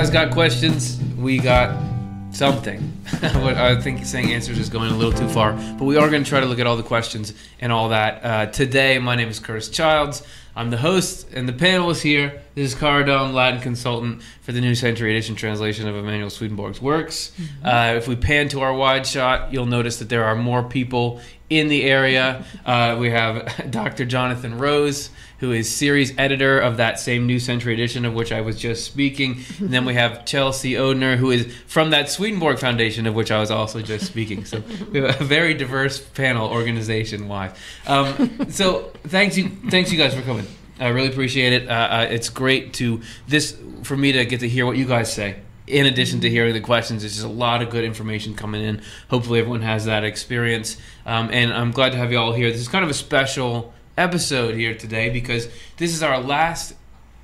guys got questions, we got something. I think saying answers is going a little too far, but we are going to try to look at all the questions and all that. Uh, today, my name is Curtis Childs. I'm the host, and the panel is here. This is Caradon, Latin consultant for the New Century Edition translation of Emanuel Swedenborg's works. Uh, if we pan to our wide shot, you'll notice that there are more people in the area. Uh, we have Dr. Jonathan Rose, who is series editor of that same New Century edition of which I was just speaking. And then we have Chelsea Odhner, who is from that Swedenborg Foundation of which I was also just speaking. So we have a very diverse panel organization wise. Um, so thanks you, thanks you guys for coming. I really appreciate it. Uh, uh, it's great to this for me to get to hear what you guys say in addition to hearing the questions, it's just a lot of good information coming in. Hopefully, everyone has that experience. Um, and I'm glad to have you all here. This is kind of a special episode here today because this is our last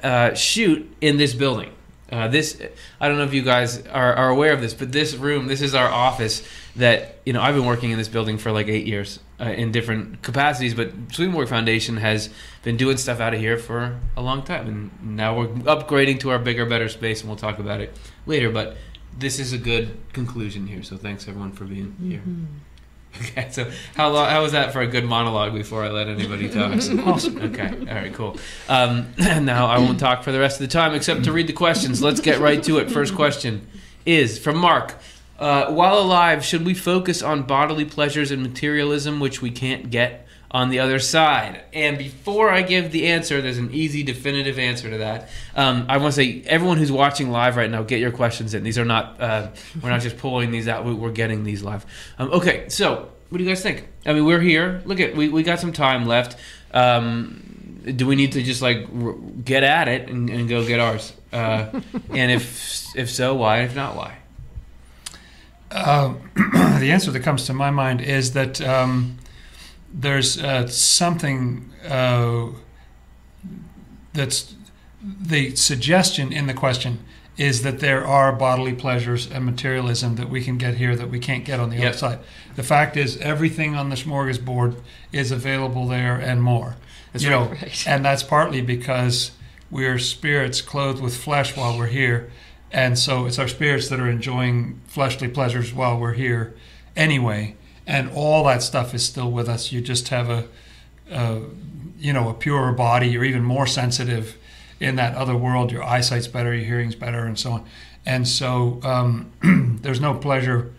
uh, shoot in this building. Uh, this I don't know if you guys are, are aware of this, but this room, this is our office. That you know, I've been working in this building for like eight years uh, in different capacities, but Swedenborg Foundation has been doing stuff out of here for a long time, and now we're upgrading to our bigger, better space, and we'll talk about it later. But this is a good conclusion here, so thanks everyone for being here. Okay, so how long, how was that for a good monologue before I let anybody talk? awesome. Okay, all right, cool. Um, now I won't talk for the rest of the time except to read the questions. Let's get right to it. First question is from Mark. Uh, while alive, should we focus on bodily pleasures and materialism, which we can't get on the other side? And before I give the answer, there's an easy, definitive answer to that. Um, I want to say, everyone who's watching live right now, get your questions in. These are not, uh, we're not just pulling these out, we- we're getting these live. Um, okay, so what do you guys think? I mean, we're here. Look at, we, we got some time left. Um, do we need to just like r- get at it and, and go get ours? Uh, and if if so, why? If not, why? Uh, the answer that comes to my mind is that um, there's uh, something uh, that's the suggestion in the question is that there are bodily pleasures and materialism that we can get here that we can't get on the Yep. other side. The fact is, everything on the smorgasbord is available there and more. That's you know, right. and that's partly because we're spirits clothed with flesh while we're here, and so it's our spirits that are enjoying fleshly pleasures while we're here, anyway. And all that stuff is still with us. You just have a, a you know, a purer body. You're even more sensitive in that other world. Your eyesight's better, your hearing's better, and so on. And so um, there's no pleasure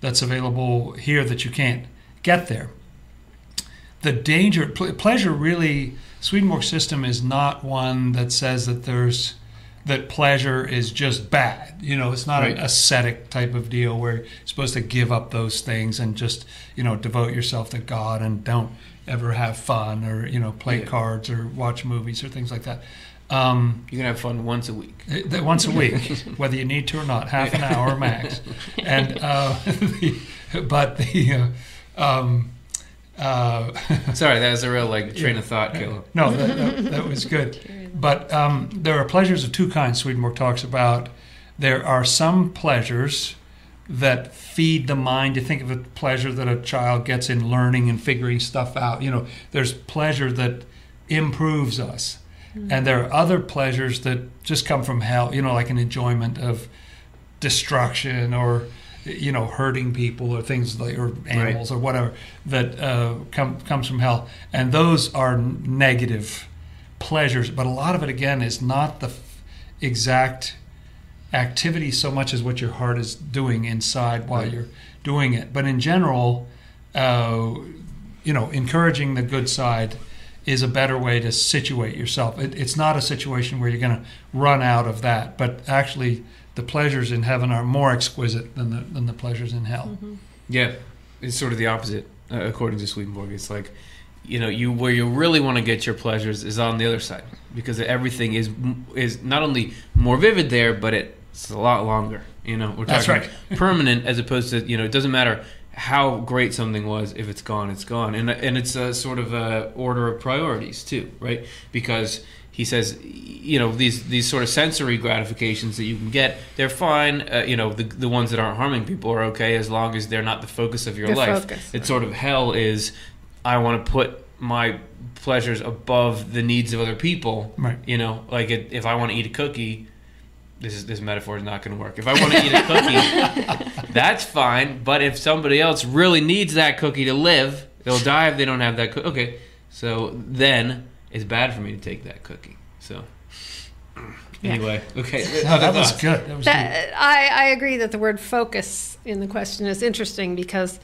that's available here that you can't get there. The danger, ple- pleasure really, Swedenborg's system is not one that says that there's that pleasure is just bad. You know, it's not Right. an ascetic type of deal where you're supposed to give up those things and just, you know, devote yourself to God and don't ever have fun or, you know, play Yeah. cards or watch movies or things like that. Um, You can have fun once a week. that once a week, whether you need to or not, half an hour max. And uh, the, but the uh, um, uh, Sorry, that was a real like train of thought killer. no, that, that, that was good. But um, there are pleasures of two kinds. Swedenborg talks about. There are some pleasures that feed the mind. You think of a pleasure that a child gets in learning and figuring stuff out. You know, there's pleasure that improves us. And there are other pleasures that just come from hell, you know, like an enjoyment of destruction or, you know, hurting people or things like, or animals or whatever that uh, come, comes from hell. And those are negative pleasures. But a lot of it, again, is not the f- exact activity so much as what your heart is doing inside while Right. you're doing it. But in general, uh, you know, encouraging the good side is a better way to situate yourself. It, it's not a situation where you're going to run out of that, but actually, the pleasures in heaven are more exquisite than the than the pleasures in hell. Yeah, it's sort of the opposite, uh, according to Swedenborg. It's like, you know, you where you really want to get your pleasures is on the other side because everything is is not only more vivid there, but it's a lot longer. You know, we're That's talking right. permanent as opposed to you know, it doesn't matter how great something was if it's gone, it's gone, and and it's a sort of a order of priorities too, right? Because he says, you know, these these sort of sensory gratifications that you can get, they're fine. Uh, you know, the the ones that aren't harming people are okay as long as they're not the focus of your The life. focus, It's sort of hell is, I want to put my pleasures above the needs of other people. Right. You know, like it, if I want to eat a cookie, this is this metaphor is not going to work. If I want to eat a cookie, that's fine. But if somebody else really needs that cookie to live, they'll die if they don't have that cookie. Okay, so then it's bad for me to take that cookie. So anyway, okay. No, that was good. That was good. I, I agree that the word focus in the question is interesting because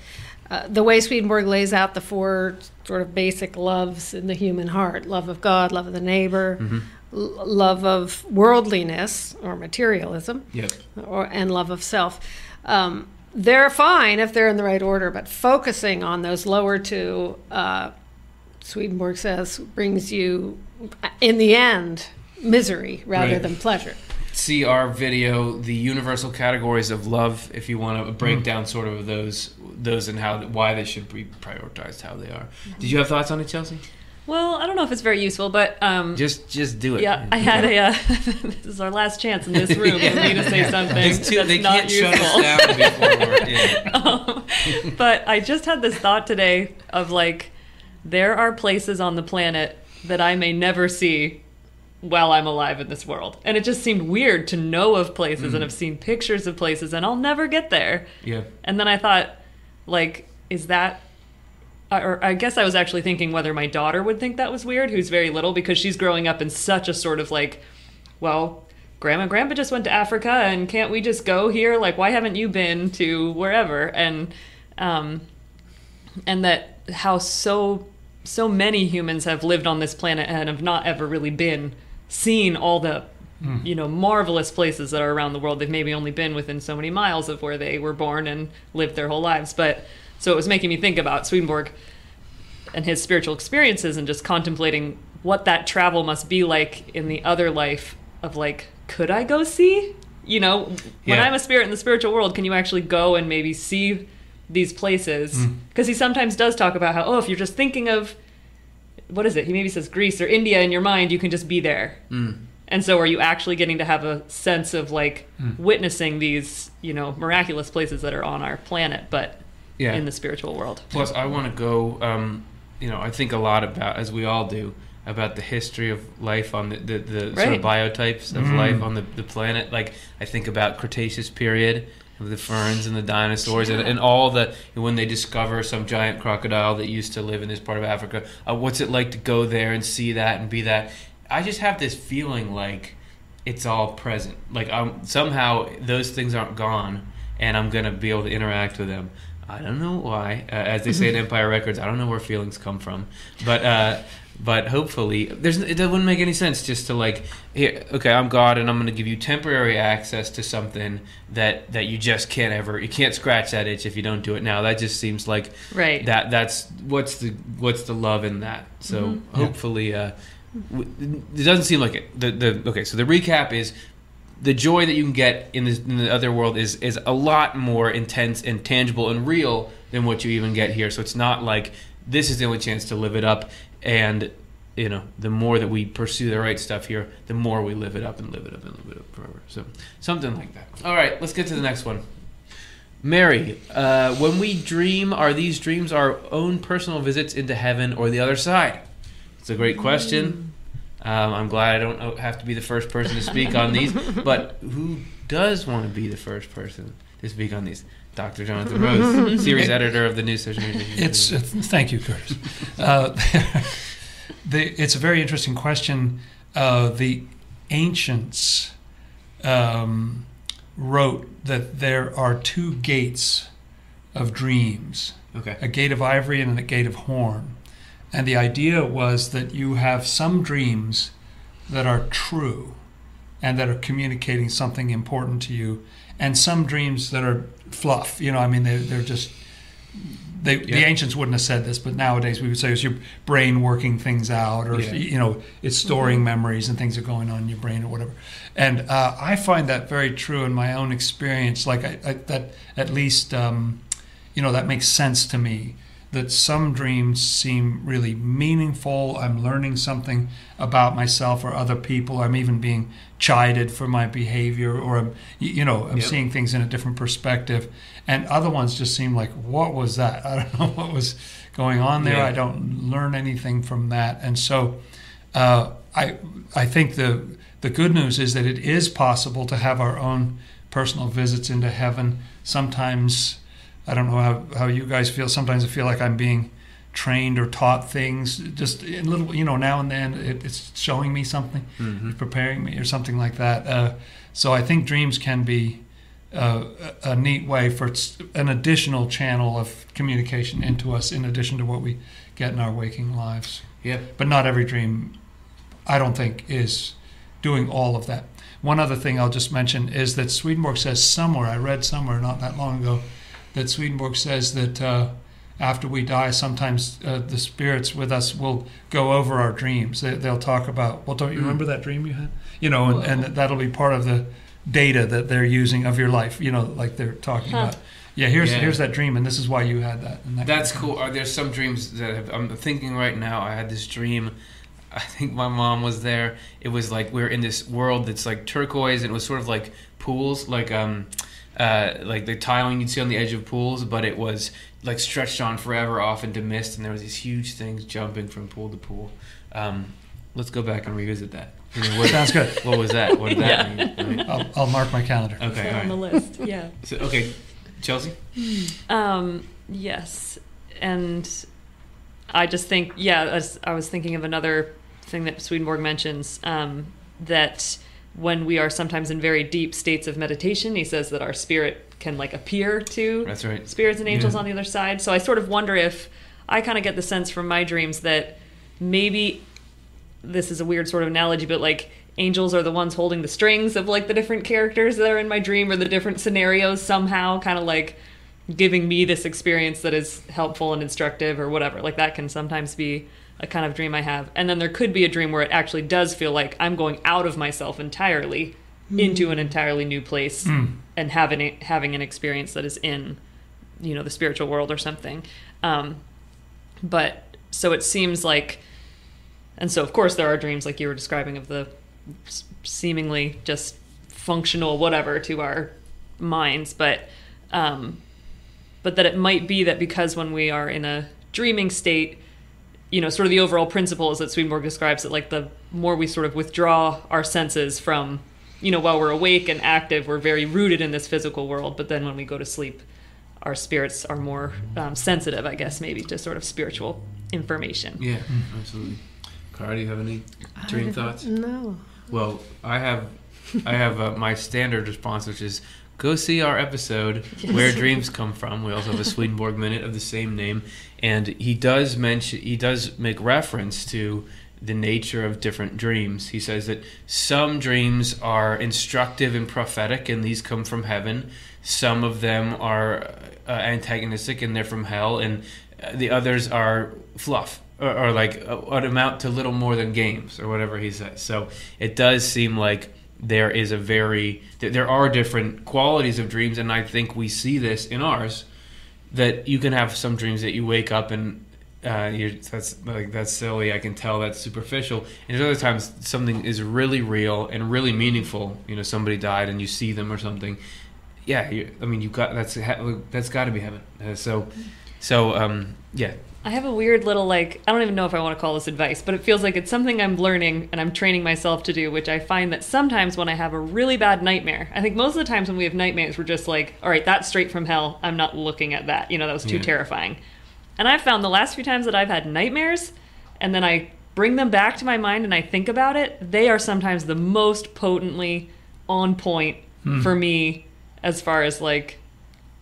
uh, the way Swedenborg lays out the four sort of basic loves in the human heart love of God, love of the neighbor, Mhm. l- love of worldliness or materialism, Yep. or, and love of self. Um, they're fine if they're in the right order, but focusing on those lower two, uh, Swedenborg says, brings you, in the end, misery rather Right. than pleasure. See our video, the universal categories of love, if you want to break Mm. down sort of those those and how why they should be prioritized, how they are. Did you have thoughts on it, Chelsea? Well, I don't know if it's very useful, but um, Just just do it. yeah, I had a. Uh, this is our last chance in this room for me to say something two, that's not useful. us down before. Yeah. Um, but I just had this thought today of like, there are places on the planet that I may never see while I'm alive in this world. And it just seemed weird to know of places and have seen pictures of places and I'll never get there. Yeah. And then I thought, like, is that. Or I guess I was actually thinking whether my daughter would think that was weird, who's very little, because she's growing up in such a sort of like, well, grandma and grandpa just went to Africa, and can't we just go here? Like, why haven't you been to wherever? And, um, and that how so so many humans have lived on this planet and have not ever really been seen all the mm. you know marvelous places that are around the world. They've maybe only been within so many miles of where they were born and lived their whole lives. But so it was making me think about swedenborg and his spiritual experiences and just contemplating what that travel must be like in the other life of like could i go see? You know when Yeah. i'm a spirit in the spiritual world can you actually go and maybe see these places? Mm. Because he sometimes does talk about how oh if you're just thinking of what is it he maybe says greece or india in your mind you can just be there Mm. and so are you actually getting to have a sense of like witnessing these you know miraculous places that are on our planet but Yeah. in the spiritual world Plus, I want to go. Um, you know, I think a lot about, as we all do, about the history of life on the the, the sort of biotypes of Mm. life on the, the planet. Like I think about Cretaceous period. Of The ferns and the dinosaurs, and, and all the when they discover some giant crocodile that used to live in this part of Africa, uh, what's it like to go there and see that and be that? I just have this feeling like it's all present. Like um, somehow those things aren't gone, and I'm gonna be able to interact with them. I don't know why. Uh, as they say in Empire Records, I don't know where feelings come from, but uh, but hopefully, there's it wouldn't make any sense just to like, here, okay, I'm God, and I'm gonna give you temporary access to something that that you just can't ever, you can't scratch that itch if you don't do it now. That just seems like right. that that's what's the what's the love in that? So Mhm. hopefully uh it doesn't seem like it. The the okay so the recap is the joy that you can get in, this, in the other world is is a lot more intense and tangible and real than what you even get here. So it's not like this is the only chance to live it up and you know the more that we pursue the right stuff here the more we live it up and live it up and live it up forever so something like that all right let's get to the next one Mary, uh, when we dream, are these dreams our own personal visits into heaven or the other side? It's a great question. Um, I'm glad I don't have to be the first person to speak on these, but who does want to be the first person to speak on these? Dr. Jonathan Rose, series editor of the New Century Edition. It's uh, thank you, Curtis. Uh, the, it's a very interesting question. Uh, the ancients um, wrote that there are two gates of dreams: okay. a gate of ivory and a gate of horn. And the idea was that you have some dreams that are true and that are communicating something important to you, and some dreams that are fluff. You know, I mean, they're, they're just. They, The ancients wouldn't have said this, but nowadays we would say it's your brain working things out, or Yeah. you know, it's storing memories and things are going on in your brain or whatever. And uh, I find that very true in my own experience. Like I, I, that, at least, um, you know, that makes sense to me. That some dreams seem really meaningful. I'm learning something about myself or other people. I'm even being chided for my behavior, or I'm, you know, I'm Yep. seeing things in a different perspective. And other ones just seem like, what was that? I don't know what was going on there. Yeah. I don't learn anything from that. And so, uh, I I think the the good news is that it is possible to have our own personal visits into heaven. Sometimes I don't know how, how you guys feel. Sometimes I feel like I'm being trained or taught things just in little you know now and then it, it's showing me something Mhm. preparing me or something like that uh, so i think dreams can be uh, a a neat way for an additional channel of communication into us in addition to what we get in our waking lives Yeah. but not every dream i don't think is doing all of that one other thing i'll just mention is that swedenborg says somewhere i read somewhere not that long ago that swedenborg says that uh, after we die, sometimes uh, the spirits with us will go over our dreams. They, they'll talk about, well, don't you Mm. remember that dream you had? You know, and, and that'll be part of the data that they're using of your life. You know, like they're talking Huh. about. Yeah, here's Yeah. here's that dream, and this is why you had that. And that That's cool. Are there some dreams that have, I'm thinking right now? I had this dream. I think my mom was there. It was like we are in this world that's like turquoise, and it was sort of like pools, like um, uh, like the tiling you'd see on the edge of pools, but it was like stretched on forever off into mist, and there was these huge things jumping from pool to pool. Um, let's go back and revisit that. I mean, what, Sounds good. what was that? What did that Yeah. mean? Right. I'll, I'll mark my calendar. Okay, Put all on the list. Yeah. So, okay, Chelsea. Um, yes, and I just think, yeah, as I was thinking of another thing that Swedenborg mentions um, that when we are sometimes in very deep states of meditation, he says that our spirit can like appear to That's right. spirits and angels Yeah. on the other side. So I sort of wonder if I kind of get the sense from my dreams that maybe this is a weird sort of analogy, but like angels are the ones holding the strings of like the different characters that are in my dream or the different scenarios somehow, kind of like giving me this experience that is helpful and instructive or whatever. Like that can sometimes be a kind of dream I have. And then there could be a dream where it actually does feel like I'm going out of myself entirely into an entirely new place Mm. and having having an experience that is in you know the spiritual world or something um, but so it seems like and so of course there are dreams like you were describing of the seemingly just functional whatever to our minds but um, but that it might be that because when we are in a dreaming state you know sort of the overall principle is that Swedenborg describes that like the more we sort of withdraw our senses from you know while we're awake and active we're very rooted in this physical world but then when we go to sleep our spirits are more um, sensitive i guess maybe to sort of spiritual information Yeah, absolutely. Cara, do you have any dream thoughts? No. Well, I have, I have uh, my standard response, which is go see our episode where dreams come from. We also have a Swedenborg minute of the same name, and he does mention, he does make reference to the nature of different dreams. He says that some dreams are instructive and prophetic, and these come from heaven. Some of them are uh, antagonistic, and they're from hell, and the others are fluff or, or like uh, amount to little more than games or whatever he says. So it does seem like there is a very there are different qualities of dreams, and I think we see this in ours that you can have some dreams that you wake up and uh, that's like that's silly. I can tell that's superficial. And there's other times something is really real and really meaningful. You know, somebody died and you see them or something. Yeah, I mean, you got that's that's got to be heaven. Uh, so, so um, yeah, i have a weird little like i don't even know if i want to call this advice but it feels like it's something i'm learning and i'm training myself to do which i find that sometimes when i have a really bad nightmare i think most of the times when we have nightmares we're just like all right that's straight from hell. I'm not looking at that. You know that was too Yeah. terrifying. And I've found the last few times that I've had nightmares and then I bring them back to my mind and I think about it, they are sometimes the most potently on point hmm. for me as far as like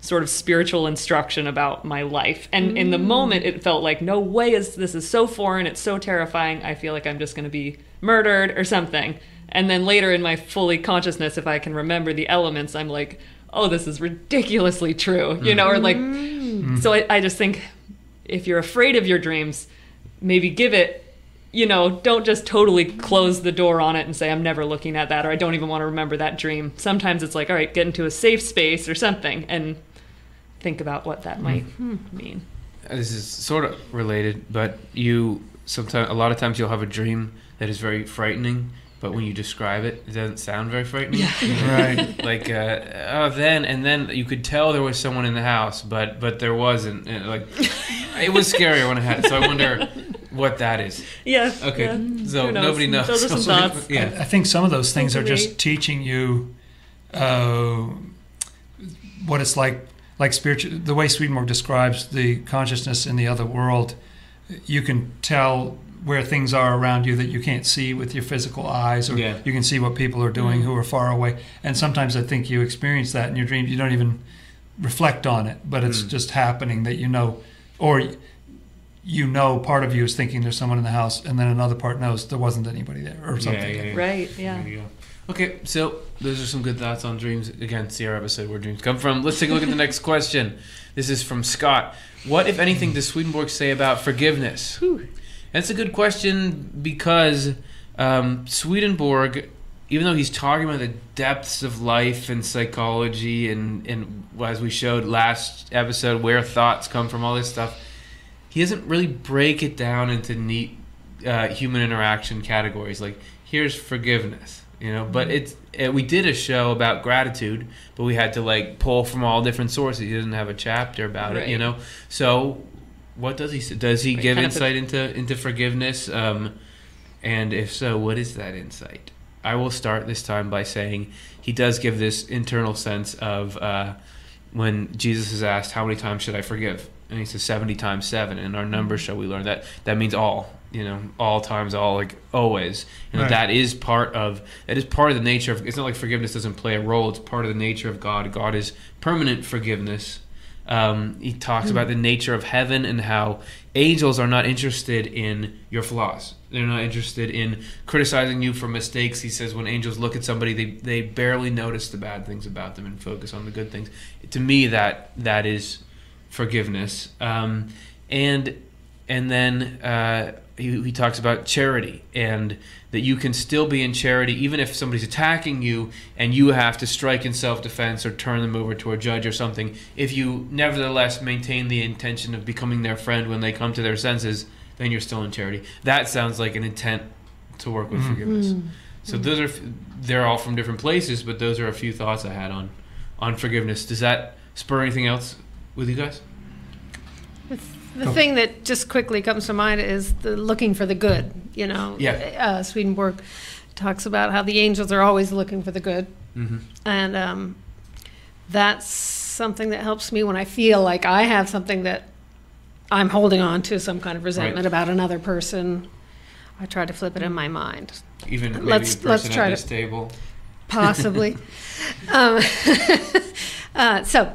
sort of spiritual instruction about my life. And in the mm. moment it felt like no way is this is so foreign, it's so terrifying. I feel like I'm just going to be murdered or something. And then later in my fully consciousness if I can remember the elements, I'm like, "Oh, this is ridiculously true." You know, or like mm. so I, I just think if you're afraid of your dreams, maybe give it, you know, don't just totally close the door on it and say, I'm never looking at that, or I don't even want to remember that dream. Sometimes it's like, all right, get into a safe space or something and think about what that might mean. this is sort of related, but you sometimes a lot of times you'll have a dream that is very frightening, but when you describe it, it doesn't sound very frightening. Right. like uh, oh, then and then you could tell there was someone in the house, but but there wasn't. And, like it was scarier when I had it. So I wonder what that is. Yes. Okay, yeah. so knows? nobody knows. Those are some So thoughts. I, Yeah, I think some of those things are just teaching you uh, what it's like, like spiritual. The way Swedenborg describes the consciousness in the other world, you can tell where things are around you that you can't see with your physical eyes, or Yeah. you can see what people are doing who are far away. And sometimes I think you experience that in your dreams. You don't even reflect on it, but it's Mm. just happening that you know, or you know, part of you is thinking there's someone in the house, and then another part knows there wasn't anybody there, or something. Yeah, yeah, yeah. Right. Yeah. There you go. Okay, so those are some good thoughts on dreams. Again, see our episode where dreams come from. Let's take a look at the next question. This is from Scott. What, if anything, does Swedenborg say about forgiveness? That's a good question because um, Swedenborg, even though he's talking about the depths of life and psychology, and, and as we showed last episode, where thoughts come from, all this stuff, he doesn't really break it down into neat uh, human interaction categories. Like, here's forgiveness, you know. But it's uh, we did a show about gratitude, but we had to like pull from all different sources. He doesn't have a chapter about it, you know. So, what does he? Does he Right, give insight into into forgiveness? Um, and if so, what is that insight? I will start this time by saying he does give this internal sense of uh, when Jesus is asked, "How many times should I forgive?" and he says seventy times seven. And our numbers shall we learn that that means all. You know, all times, all like always, and Right. that is part of that is part of the nature of. It's not like forgiveness doesn't play a role. It's part of the nature of God. God is permanent forgiveness. Um, he talks about the nature of heaven and how angels are not interested in your flaws. They're not interested in criticizing you for mistakes. He says when angels look at somebody, they, they barely notice the bad things about them and focus on the good things. To me, that that is forgiveness. Um, and and then uh, he, he talks about charity and that you can still be in charity even if somebody's attacking you and you have to strike in self-defense or turn them over to a judge or something. If you nevertheless maintain the intention of becoming their friend when they come to their senses then you're still in charity. That sounds like an intent to work with Mhm. forgiveness. So those are they're all from different places but those are a few thoughts i had on on forgiveness. Does that spur anything else with you guys The thing that just quickly comes to mind is the looking for the good. You know, Yeah. uh, Swedenborg talks about how the angels are always looking for the good, mm-hmm. and um, that's something that helps me when I feel like I have something that I'm holding on to, some kind of resentment Right. about another person. I try to flip it in my mind, even maybe Let's- let's try to- table possibly. um, uh, so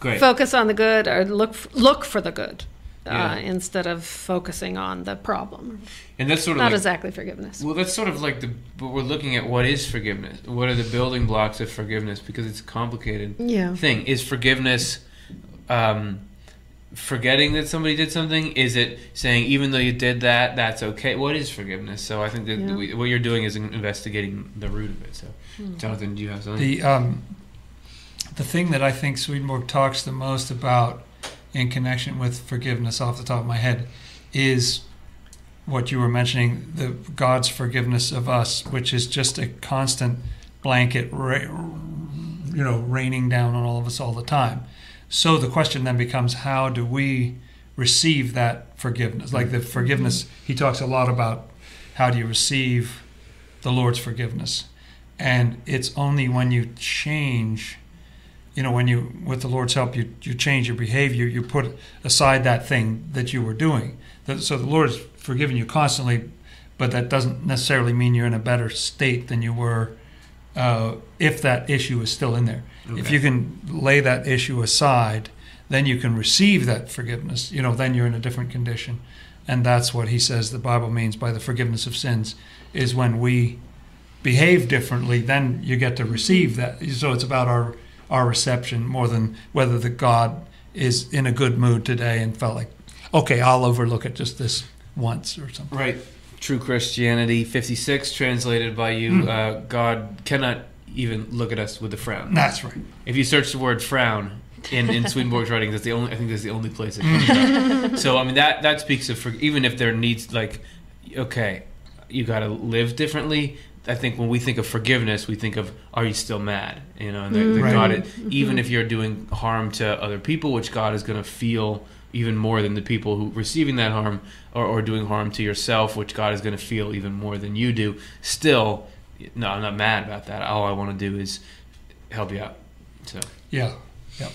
great focus on the good, or look look for the good. Yeah. Uh, instead of focusing on the problem, and that's sort of not like, exactly forgiveness. Well, that's sort of like the. But we're looking at what is forgiveness. What are the building blocks of forgiveness? Because it's a complicated Yeah. thing. Is forgiveness um, forgetting that somebody did something? Is it saying even though you did that, that's okay? What is forgiveness? So I think that Yeah. we, what you're doing is investigating the root of it. So, Hmm. Jonathan, do you have something? The um, the thing that I think Swedenborg talks the most about in connection with forgiveness, off the top of my head, is what you were mentioning: the God's forgiveness of us, which is just a constant blanket, you know, raining down on all of us all the time. So the question then becomes, how do we receive that forgiveness? Like the forgiveness, he talks a lot about how do you receive the Lord's forgiveness. And it's only when you change, you know, when you, with the Lord's help, you, you change your behavior, you put aside that thing that you were doing. So the Lord has forgiven you constantly, but that doesn't necessarily mean you're in a better state than you were uh, if that issue is still in there. If you can lay that issue aside, then you can receive that forgiveness. You know, then you're in a different condition. And that's what he says the Bible means by the forgiveness of sins is when we behave differently, then you get to receive that. So it's about our our reception more than whether the God is in a good mood today and felt like, okay, I'll overlook it just this once or something. Right. True Christianity 56, translated by you. Hmm. Uh, God cannot even look at us with a frown. That's right. If you search the word frown in, in Swedenborg's writings, that's the only. I think that's the only place it comes up. So I mean that that speaks of for, even if there needs like, okay, you got to live differently. I think when we think of forgiveness, we think of are you still mad? You know, and that, that Right. God, even if you're doing harm to other people, which God is going to feel even more than the people who receiving that harm or, or doing harm to yourself, which God is going to feel even more than you do. Still, no, I'm not mad about that. All I want to do is help you out. So, Yeah. Yeah.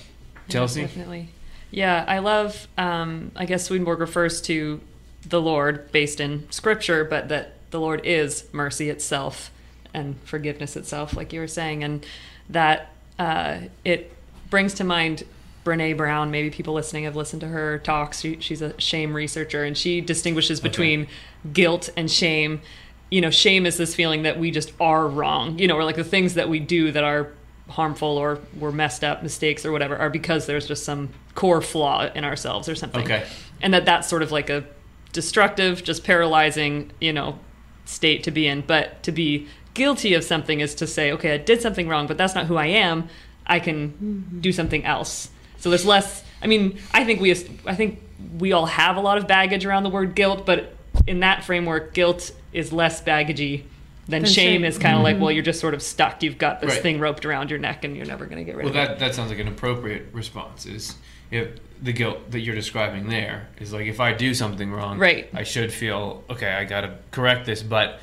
Chelsea? Yeah, definitely. Yeah, I love. Um, I guess Swedenborg refers to the Lord based in Scripture, but that the Lord is mercy itself and forgiveness itself, like you were saying, and that uh, it brings to mind Brene Brown. Maybe people listening have listened to her talks. She, she's a shame researcher, and she distinguishes between guilt and shame. You know, shame is this feeling that we just are wrong. You know, or like the things that we do that are harmful or were messed up mistakes or whatever are because there's just some core flaw in ourselves or something. Okay. And that that's sort of like a destructive, just paralyzing, you know, state to be in. But to be guilty of something is to say, okay, I did something wrong, but that's not who I am. I can mm-hmm. do something else. So there's less. I mean, I think we, I think we all have a lot of baggage around the word guilt, but in that framework, guilt is less baggagey than Than shame shame. is kind of like, mm-hmm. well, you're just sort of stuck. You've got this Right. thing roped around your neck, and you're never going to get rid Well, of it. that that sounds like an appropriate response. Is if the guilt that you're describing there is like if I do something wrong, Right. I should feel okay. I got to correct this, but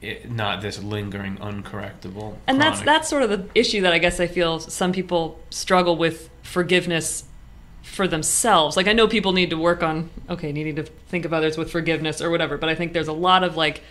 it, not this lingering, uncorrectable. and that's that's sort of the issue that I guess I feel some people struggle with forgiveness for themselves. Like I know people need to work on okay, needing to think of others with forgiveness or whatever, but I think there's a lot of like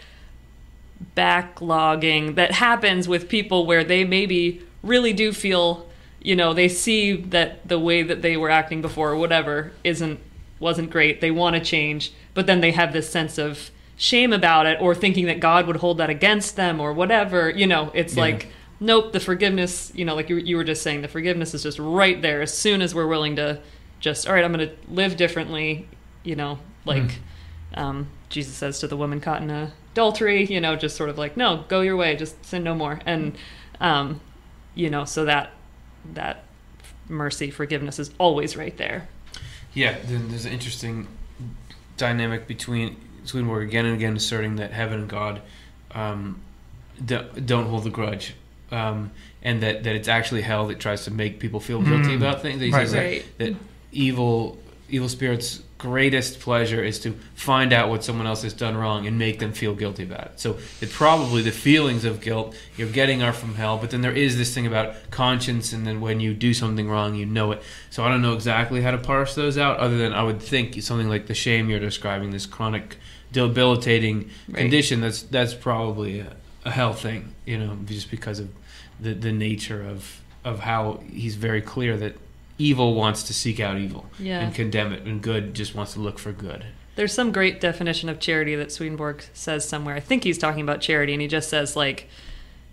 backlogging that happens with people where they maybe really do feel, you know, they see that the way that they were acting before or whatever isn't wasn't great. They want to change, but then they have this sense of shame about it or thinking that God would hold that against them or whatever. You know, it's Yeah. like nope, the forgiveness, you know, like you, you were just saying, the forgiveness is just right there as soon as we're willing to just, all right, I'm going to live differently, you know, like um, Jesus says to the woman caught in adultery, you know, just sort of like, no, go your way, just sin no more. And, um, you know, so that, that mercy, forgiveness is always right there. Yeah, then there's an interesting dynamic between Swedenborg again and again asserting that heaven and God um, do, don't hold a grudge, um, and that, that it's actually hell that tries to make people feel guilty Mm. about things. He Right, says that- right. that, evil evil spirits' greatest pleasure is to find out what someone else has done wrong and make them feel guilty about it. So it probably the feelings of guilt you're getting are from hell, but then there is this thing about conscience, and then when you do something wrong, you know it. So I don't know exactly how to parse those out, other than I would think something like the shame you're describing, this chronic, debilitating Right. condition. That's that's probably a, a hell thing, you know, just because of the the nature of of how he's very clear that evil wants to seek out evil Yeah. and condemn it, and good just wants to look for good. There's some great definition of charity that Swedenborg says somewhere. I think he's talking about charity, and he just says like,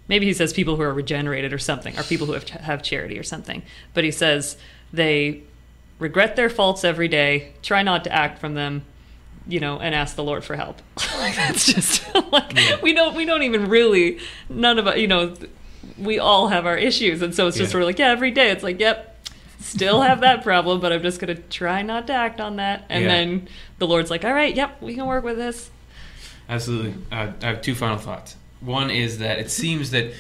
maybe he says people who are regenerated or something, or people who have have charity or something. But he says they regret their faults every day, try not to act from them, you know, and ask the Lord for help. like that's just like Yeah. we don't we don't even really none of us you know we all have our issues, and so it's just Yeah. sort of like yeah, every day it's like yep. Still have that problem, but I'm just gonna try not to act on that. And Yeah. then the Lord's like, "All right, yep, we can work with this." Absolutely. Uh, I have two final thoughts. One is that it seems that,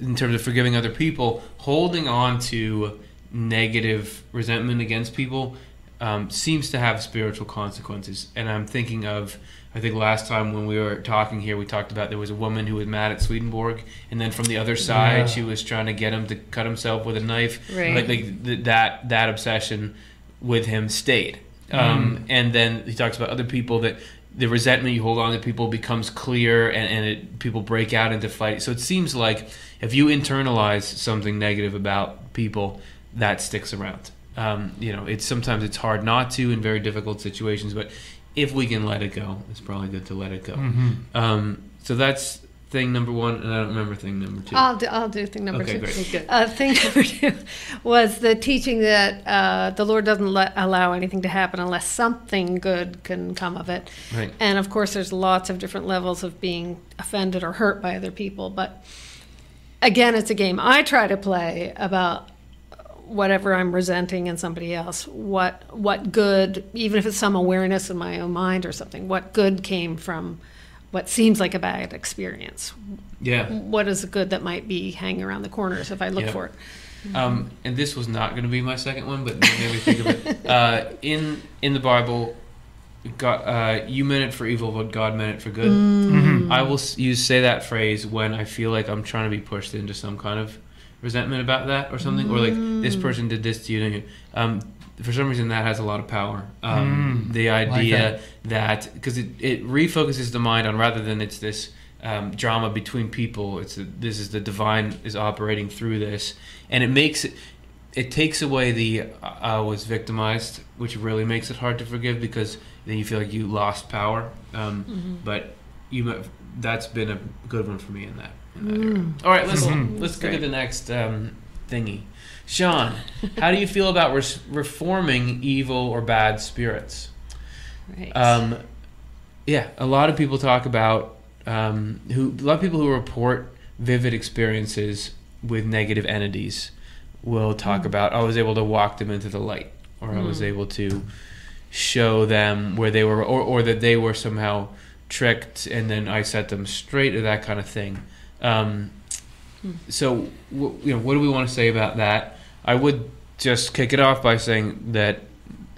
in terms of forgiving other people, holding on to negative resentment against people um, seems to have spiritual consequences. And I'm thinking of, I think last time when we were talking here, we talked about there was a woman who was mad at Swedenborg, and then from the other side, Yeah. she was trying to get him to cut himself with a knife. Right. Like, like th- that that obsession with him stayed. Um, and then he talks about other people that the resentment you hold on to people becomes clear and, and it, people break out into fight. So it seems like if you internalize something negative about people, that sticks around. Um, you know, it's sometimes it's hard not to in very difficult situations, but if we can let it go, it's probably good to let it go. Mhm. Um, so that's thing number one, and I don't remember thing number 2 I'll do, I'll do thing number Okay, two. great. Good. Uh, thing number two was the teaching that uh, the Lord doesn't let, allow anything to happen unless something good can come of it. Right. And of course, there's lots of different levels of being offended or hurt by other people. But again, it's a game I try to play about whatever I'm resenting in somebody else. What what good, even if it's some awareness in my own mind or something, what good came from what seems like a bad experience? Yeah. What is the good that might be hanging around the corners if I look Yeah. for it? Um, and this was not going to be my second one, but maybe think of it. Uh, in in the Bible, God, uh, you meant it for evil, but God meant it for good. Mhm. I will use say that phrase when I feel like I'm trying to be pushed into some kind of resentment about that or something, or like this person did this to you. and Um, for some reason, that has a lot of power. Um, Mm, the like idea that because it, it refocuses the mind on rather than it's this um, drama between people. It's a, this is the divine is operating through this, and it makes it. It takes away the I was victimized, which really makes it hard to forgive because then you feel like you lost power. Um, But you might- that's been a good one for me in that. In that area. All right, let's Mhm. let's go to the next um, thingy. Sean, how do you feel about res- reforming evil or bad spirits? Right. Um, yeah, a lot of people talk about um, who a lot of people who report vivid experiences with negative entities will talk about I was able to walk them into the light, or I was Mm. able to show them where they were, or, or that they were somehow tricked, and then I set them straight, or that kind of thing. Um, so, w- you know, what do we want to say about that? I would just kick it off by saying that,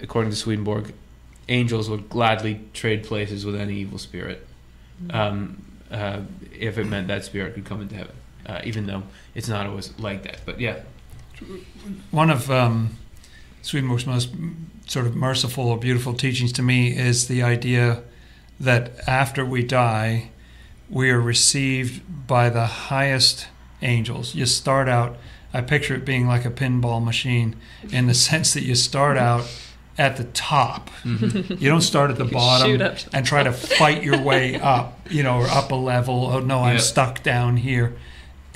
according to Swedenborg, angels would gladly trade places with any evil spirit um, uh, if it meant that spirit could come into heaven, uh, even though it's not always like that. But yeah, One of um, Swedenborg's most sort of merciful or beautiful teachings to me is the idea that after we die, we are received by the highest angels. You start out, I picture it being like a pinball machine in the sense that you start out at the top. Mm-hmm. You don't start at the bottom and try to fight your way up, you know, or up a level. Oh no, I'm Yeah. stuck down here.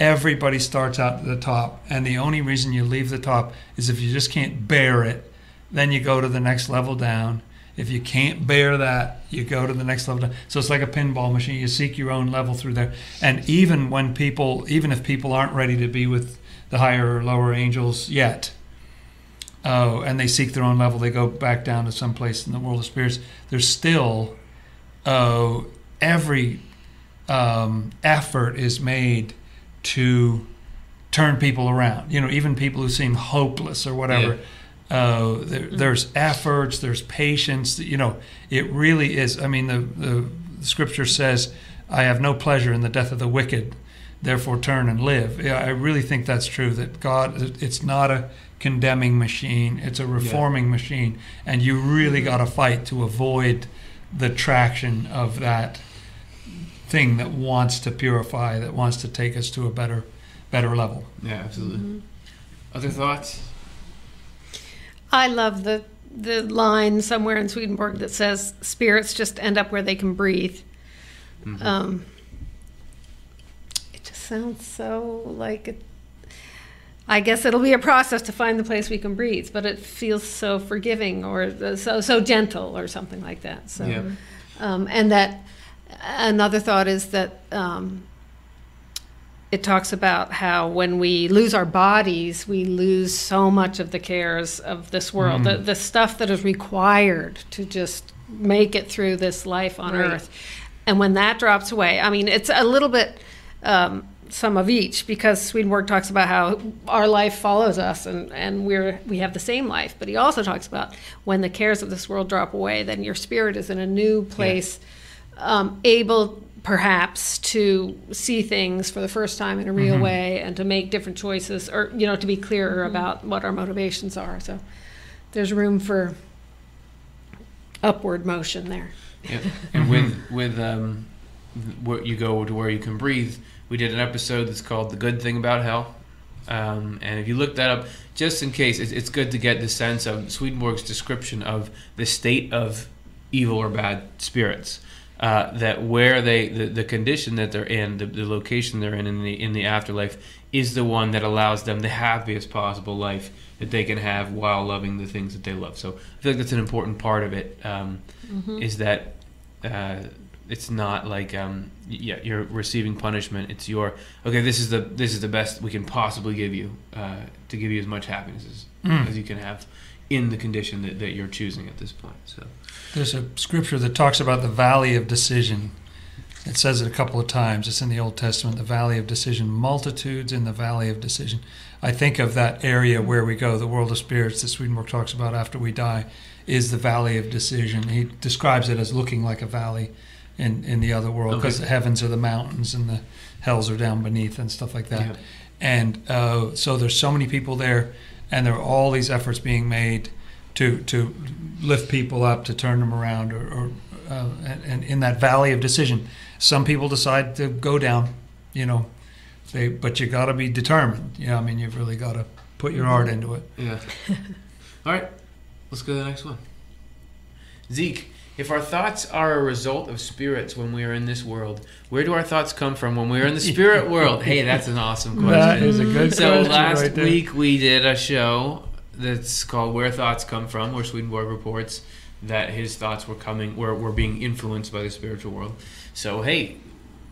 Everybody starts out at the top, and the only reason you leave the top is if you just can't bear it. Then you go to the next level down. If you can't bear that, you go to the next level. So it's like a pinball machine. You seek your own level through there. And even when people, even if people aren't ready to be with the higher or lower angels yet, oh, and they seek their own level, they go back down to some place in the world of spirits. There's still, oh, every um, effort is made to turn people around. You know, even people who seem hopeless or whatever. Uh, there, mm-hmm. there's efforts, there's patience. You know, it really is. I mean, the, the scripture says, "I have no pleasure in the death of the wicked, therefore turn and live." Yeah, I really think that's true. That God, it's not a condemning machine; it's a reforming machine, and you really mm-hmm. got to fight to avoid the traction of that thing that wants to purify, that wants to take us to a better, better level. yeah, absolutely. Mm-hmm. Other thoughts? I love the the line somewhere in Swedenborg that says spirits just end up where they can breathe. Mhm. Um, it just sounds so like it. I guess it'll be a process to find the place we can breathe, but it feels so forgiving or uh, so so gentle or something like that. So, Yeah. um, and that another thought is that um, it talks about how when we lose our bodies, we lose so much of the cares of this world, the, the stuff that is required to just make it through this life on Right. earth. And when that drops away, I mean, it's a little bit um, some of each because Swedenborg talks about how our life follows us and, and we're we have the same life. But he also talks about when the cares of this world drop away, then your spirit is in a new place, um, able perhaps to see things for the first time in a real way and to make different choices or you know to be clearer about what our motivations are. So there's room for upward motion there. Yeah. And with with um, where you go to where you can breathe, we did an episode that's called "The Good Thing About Hell," um, and if you look that up, just in case, it's, it's good to get the sense of Swedenborg's description of the state of evil or bad spirits. Uh, that where they the, the condition that they're in, the, the location they're in in the in the afterlife is the one that allows them the happiest possible life that they can have while loving the things that they love. So I feel like that's an important part of it. Um, Is that uh, it's not like um, yeah you're receiving punishment. It's your okay. This is the this is the best we can possibly give you uh, to give you as much happiness as, Mm. as you can have in the condition that, that you're choosing at this point. So There's a scripture that talks about the valley of decision. It says it a couple of times. It's in the Old Testament, the valley of decision, multitudes in the valley of decision. I think of that area where we go, the world of spirits that Swedenborg talks about after we die, is the valley of decision. He describes it as looking like a valley in, in the other world because Okay. the heavens are the mountains and the hells are down beneath and stuff like that. Yeah. And uh, so there's so many people there, and there are all these efforts being made to to lift people up, to turn them around, or, or uh, and, and in that valley of decision, some people decide to go down, you know, they but you got to be determined. You know, I mean, you've really got to put your heart into it. Yeah. All right, let's go to the next one. Zeke, if our thoughts are a result of spirits when we are in this world, where do our thoughts come from when we are in the spirit world? Hey, that's an awesome question. That is a good So question last right week we did a show that's called "Where Thoughts Come From," where Swedenborg reports that his thoughts were coming, were were being influenced by the spiritual world. So hey,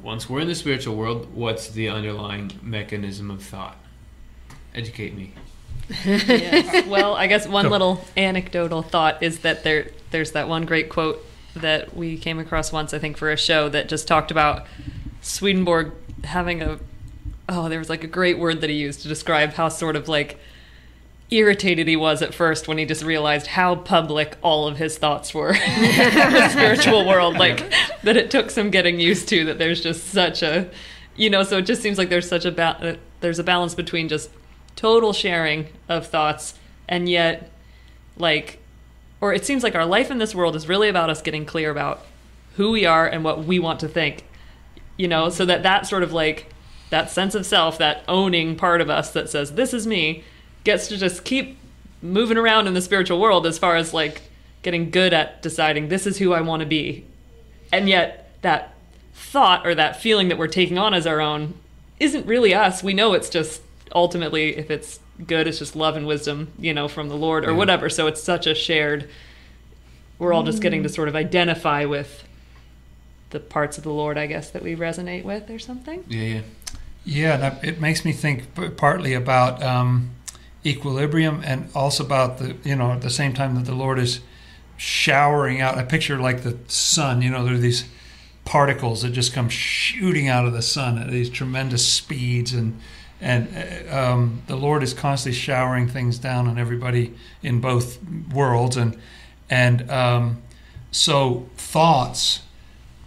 once we're in the spiritual world, what's the underlying mechanism of thought? Educate me. Yes. Well, I guess one little anecdotal thought is that there there's that one great quote that we came across once, I think, for a show that just talked about Swedenborg having a oh, there was like a great word that he used to describe how sort of like irritated he was at first when he just realized how public all of his thoughts were in the spiritual world like that it took some getting used to that there's just such a you know so it just seems like there's such a ba- uh, there's a balance between just total sharing of thoughts and yet like or it seems like our life in this world is really about us getting clear about who we are and what we want to think you know? So that that sort of like that sense of self that owning part of us that says this is me gets to just keep moving around in the spiritual world as far as like getting good at deciding this is who I want to be and yet that thought or that feeling that we're taking on as our own isn't really us we know it's just ultimately if it's good it's just love and wisdom you know from the lord or Yeah. whatever so it's such a shared we're all just getting to sort of identify with the parts of the lord i guess that we resonate with or something Yeah, yeah. Yeah, and it makes me think partly about um, equilibrium and also about the you know at the same time that the Lord is showering out. I picture like the sun. You know, there are these particles that just come shooting out of the sun at these tremendous speeds, and and uh, um, the Lord is constantly showering things down on everybody in both worlds, and and um, so thoughts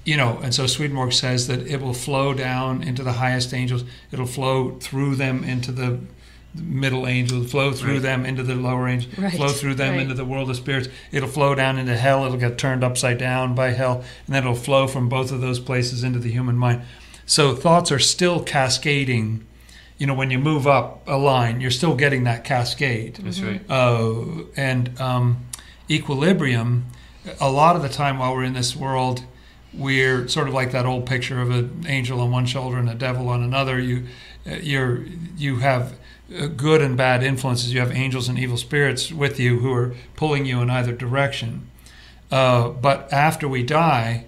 you know, and so Swedenborg says that it will flow down into the highest angels. It'll flow through them into the middle angels, flow through Right. them into the lower angels, Right, flow through them right. into the world of spirits. It'll flow down into hell. It'll get turned upside down by hell, and then it'll flow from both of those places into the human mind. So thoughts are still cascading. You know, when you move up a line, you're still getting that cascade That's right. uh, and um, equilibrium. A lot of the time, while we're in this world, we're sort of like that old picture of an angel on one shoulder and a devil on another. You, uh, you're, you have good and bad influences. You have angels and evil spirits with you who are pulling you in either direction. Uh, but after we die,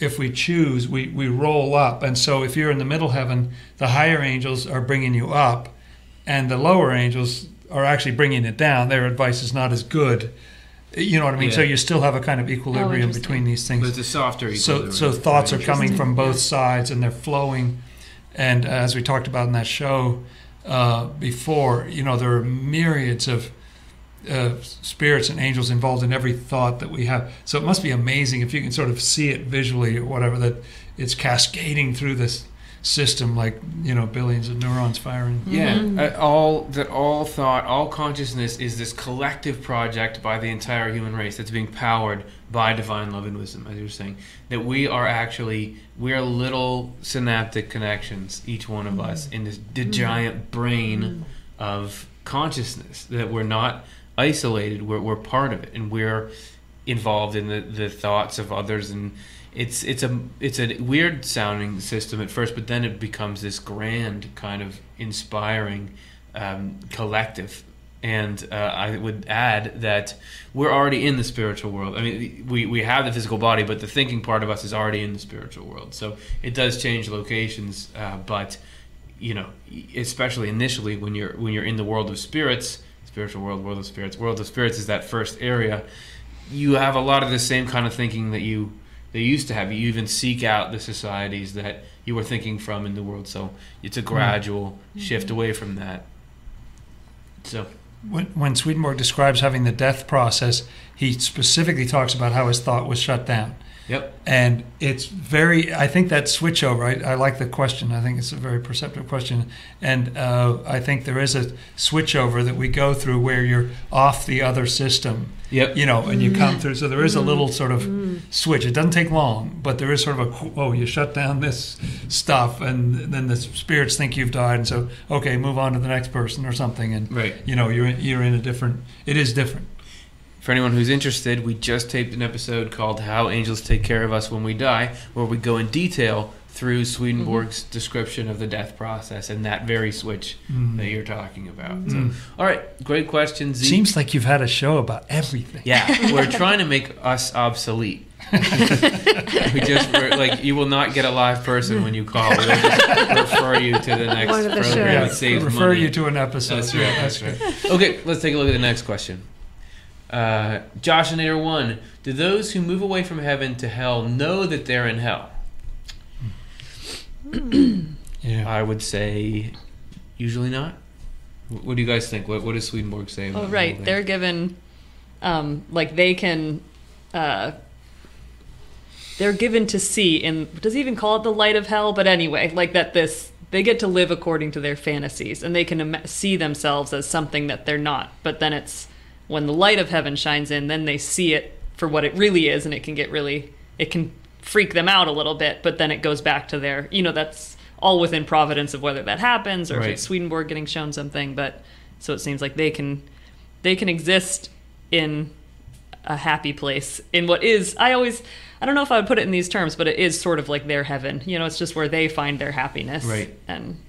if we choose, we, we roll up. And so if you're in the middle heaven, the higher angels are bringing you up, and the lower angels are actually bringing it down. Their advice is not as good. You know what I mean? So you still have a kind of equilibrium Oh, between these But things. it's a softer So, equilibrium. so thoughts are coming from both sides and they're flowing. And as we talked about in that show uh, before, you know, there are myriads of uh, spirits and angels involved in every thought that we have. So it must be amazing if you can sort of see it visually or whatever, that it's cascading through this system like, you know, billions of neurons firing. Yeah, Mhm. uh, all that all thought, all consciousness is this collective project by the entire human race that's being powered by divine love and wisdom, as you were saying. That we are actually we are little synaptic connections, each one of us, in this the giant brain of consciousness. That we're not isolated; we're we're part of it, and we're involved in the, the thoughts of others and it's it's a it's a weird sounding system at first but then it becomes this grand kind of inspiring um, collective and uh, I would add that we're already in the spiritual world. I mean, we, we have the physical body, but the thinking part of us is already in the spiritual world. So it does change locations, uh, but you know, especially initially when you're when you're in the world of spirits, spiritual world, world of spirits, world of spirits is that first area. You have a lot of the same kind of thinking that you they used to have. You even seek out the societies that you were thinking from in the world. So it's a hmm. gradual shift mm-hmm. away from that. So When, when Swedenborg describes having the death process, he specifically talks about how his thought was shut down. Yep, And it's very, I think that switchover, I, I like the question. I think it's a very perceptive question. And uh, I think there is a switchover that we go through where you're off the other system, yep, you know, and you mm-hmm. come through. So there is a mm-hmm. little sort of mm-hmm. switch. It doesn't take long, but there is sort of a, oh, you shut down this stuff, and then the spirits think you've died. And so, okay, move on to the next person or something. And, right. you know, you're, you're in a different, it is different. For anyone who's interested, we just taped an episode called "How Angels Take Care of Us When We Die," where we go in detail through Swedenborg's description of the death process and that very switch that you're talking about. So, Mm. all right, great question, Z. Seems like you've had a show about everything. Yeah, we're trying to make us obsolete. we just we're, like you will not get a live person when you call. We'll just refer you to the next One the program. It shows. saves refer money. you to an episode. That's right. That's right. Okay, let's take a look at the next question. Uh, Josh and Nader one: Do those who move away from heaven to hell know that they're in hell? Yeah. I would say usually not. Wh- What do you guys think? What, what does Swedenborg say? Oh, about the right. They're given, um, like they can, uh, they're given to see in. Does he even call it the light of hell? But anyway, like that. This they get to live according to their fantasies, and they can Im- see themselves as something that they're not. But then it's when the light of heaven shines in, then they see it for what it really is, and it can get really, it can freak them out a little bit. But then it goes back to their, you know, that's all within providence of whether that happens or if it's Swedenborg getting shown something. But so it seems like they can they can exist in a happy place in what is I always I don't know if I would put it in these terms, but it is sort of like their heaven. You know, it's just where they find their happiness. Right. And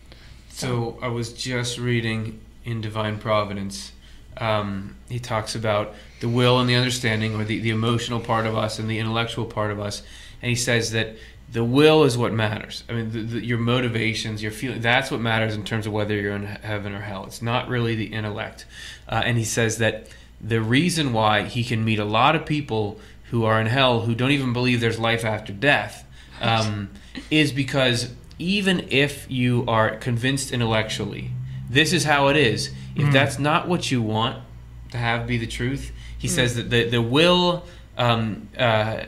So I was just reading in Divine Providence. Um, he talks about the will and the understanding, or the, the emotional part of us and the intellectual part of us. And he says that the will is what matters. I mean, the, the, your motivations, your feeling, that's what matters in terms of whether you're in heaven or hell. It's not really the intellect. Uh, and he says that the reason why he can meet a lot of people who are in hell who don't even believe there's life after death um, is because even if you are convinced intellectually, this is how it is. If that's not what you want to have be the truth, he says that the the will um, uh,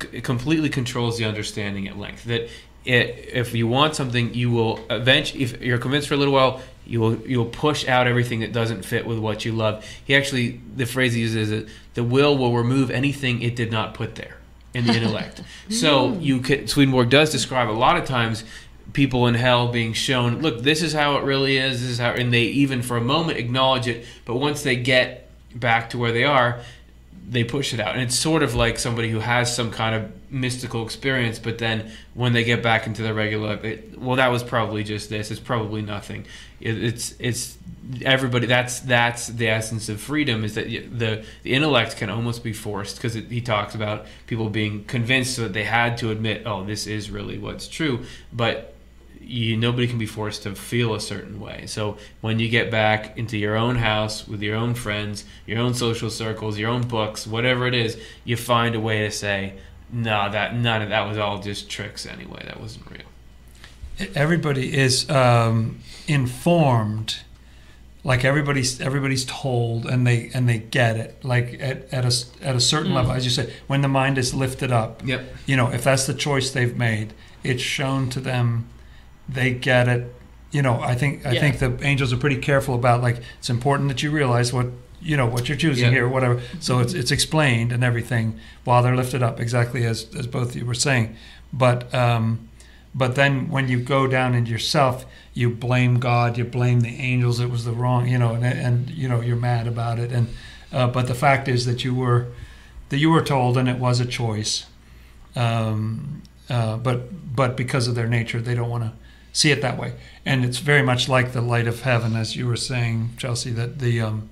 c- completely controls the understanding at length. That it, if you want something, you will eventually. If you're convinced for a little while, you will you will push out everything that doesn't fit with what you love. He actually the phrase he uses is that the will will remove anything it did not put there in the intellect. so you could Swedenborg does describe a lot of times people in hell being shown, look, this is how it really is. This is how, and they even for a moment acknowledge it, but once they get back to where they are, they push it out. And it's sort of like somebody who has some kind of mystical experience, but then when they get back into their regular life, it, well, that was probably just this. It's probably nothing. It, it's it's everybody. That's that's the essence of freedom. Is that the the intellect can almost be forced because he talks about people being convinced that they had to admit, oh, this is really what's true, but you nobody can be forced to feel a certain way. So when you get back into your own house with your own friends, your own social circles, your own books, whatever it is, you find a way to say, "No, that none of that was all just tricks anyway. That wasn't real." Everybody is um, informed, like everybody's everybody's told, and they and they get it. Like at, at a s- at a certain level, as you said, when the mind is lifted up, Yep. you know, if that's the choice they've made, it's shown to them. They get it. You know, I think I Yeah. think the angels are pretty careful about like it's important that you realize what you know what you're choosing Yeah. here, whatever. So it's it's explained and everything while they're lifted up, exactly as as both of you were saying. But um, but then when you go down into yourself, you blame God, you blame the angels. It was the wrong, you know, and, and you know you're mad about it. And uh, but the fact is that you were that you were told, and it was a choice. Um, uh, but but because of their nature, they don't want to see it that way. And it's very much like the light of heaven, as you were saying, Chelsea. That the um,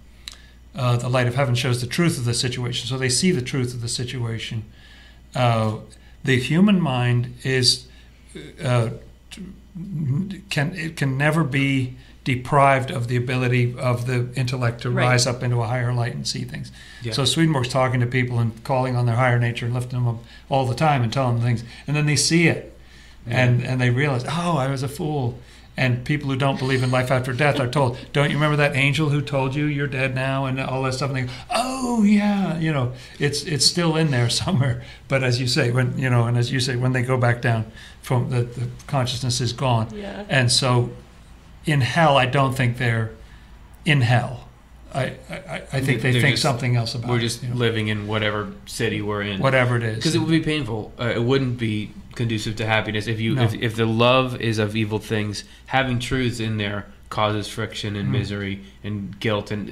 uh, the light of heaven shows the truth of the situation, so they see the truth of the situation. Uh, the human mind is uh, can it can never be deprived of the ability of the intellect to Right. rise up into a higher light and see things. Yeah. So Swedenborg's talking to people and calling on their higher nature and lifting them up all the time and telling them things, and then they see it, and and they realize, oh, I was a fool. And people who don't believe in life after death are told, "Don't you remember that angel who told you you're dead now?" and all that stuff. And they go, "Oh yeah, you know, it's it's still in there somewhere." But as you say, when you know, and as you say, when they go back down, from the, the consciousness is gone. Yeah. And so, in hell, I don't think they're in hell. I I, I think they They're think just- something else about We're it, just you know, living in whatever city we're in. whatever it is. Because it would be painful. Uh, it wouldn't be conducive to happiness if you No. if, if the love is of evil things. Having truths in there causes friction and Mhm. misery and guilt, and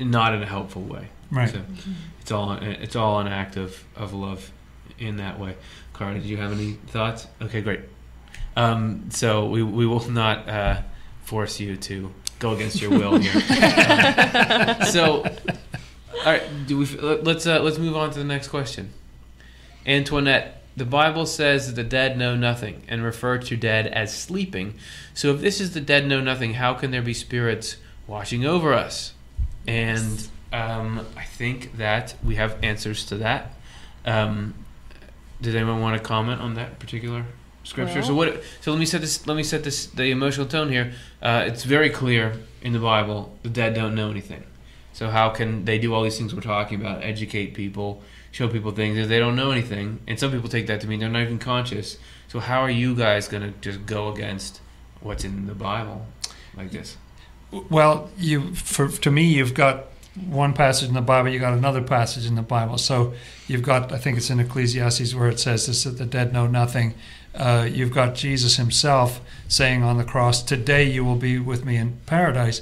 uh, not in a helpful way. right. So it's all it's all an act of, of love in that way. Cara, did you have any thoughts? Okay, great. Um, so we we will not uh, force you to go against your will here. Um, so, all right, do we? Let's uh, let's move on to the next question. Antoinette, the Bible says that the dead know nothing and refer to dead as sleeping. So if this is the dead know nothing, how can there be spirits watching over us? And um, I think that we have answers to that. Um, does anyone want to comment on that particular scripture? so what? So let me set this. Let me set this. The emotional tone here. Uh, it's very clear in the Bible: the dead don't know anything. So how can they do all these things we're talking about? Educate people, show people things if they don't know anything. And some people take that to mean they're not even conscious. So how are you guys going to just go against what's in the Bible like this? Well, you for to me, you've got one passage in the Bible, you got another passage in the Bible. So you've got, I think it's in Ecclesiastes where it says this that the dead know nothing. Uh, you've got Jesus Himself saying on the cross, "Today you will be with me in paradise,"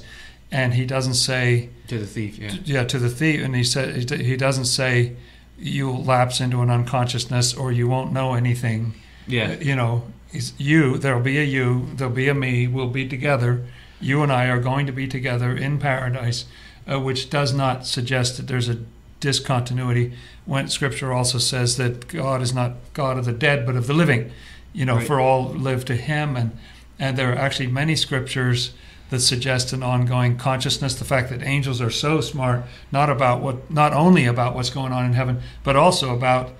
and He doesn't say, To the thief, yeah. yeah, to the thief, and He said He doesn't say you'll lapse into an unconsciousness or you won't know anything. Yeah. Uh, you know, it's you, there'll be a you, there'll be a me, we'll be together. You and I are going to be together in paradise, uh, which does not suggest that there's a discontinuity. When Scripture also says that God is not God of the dead, but of the living, you know, Right. for all live to Him. And, and there are actually many scriptures that suggest an ongoing consciousness. The fact that angels are so smart, not about what, not only about what's going on in heaven, but also about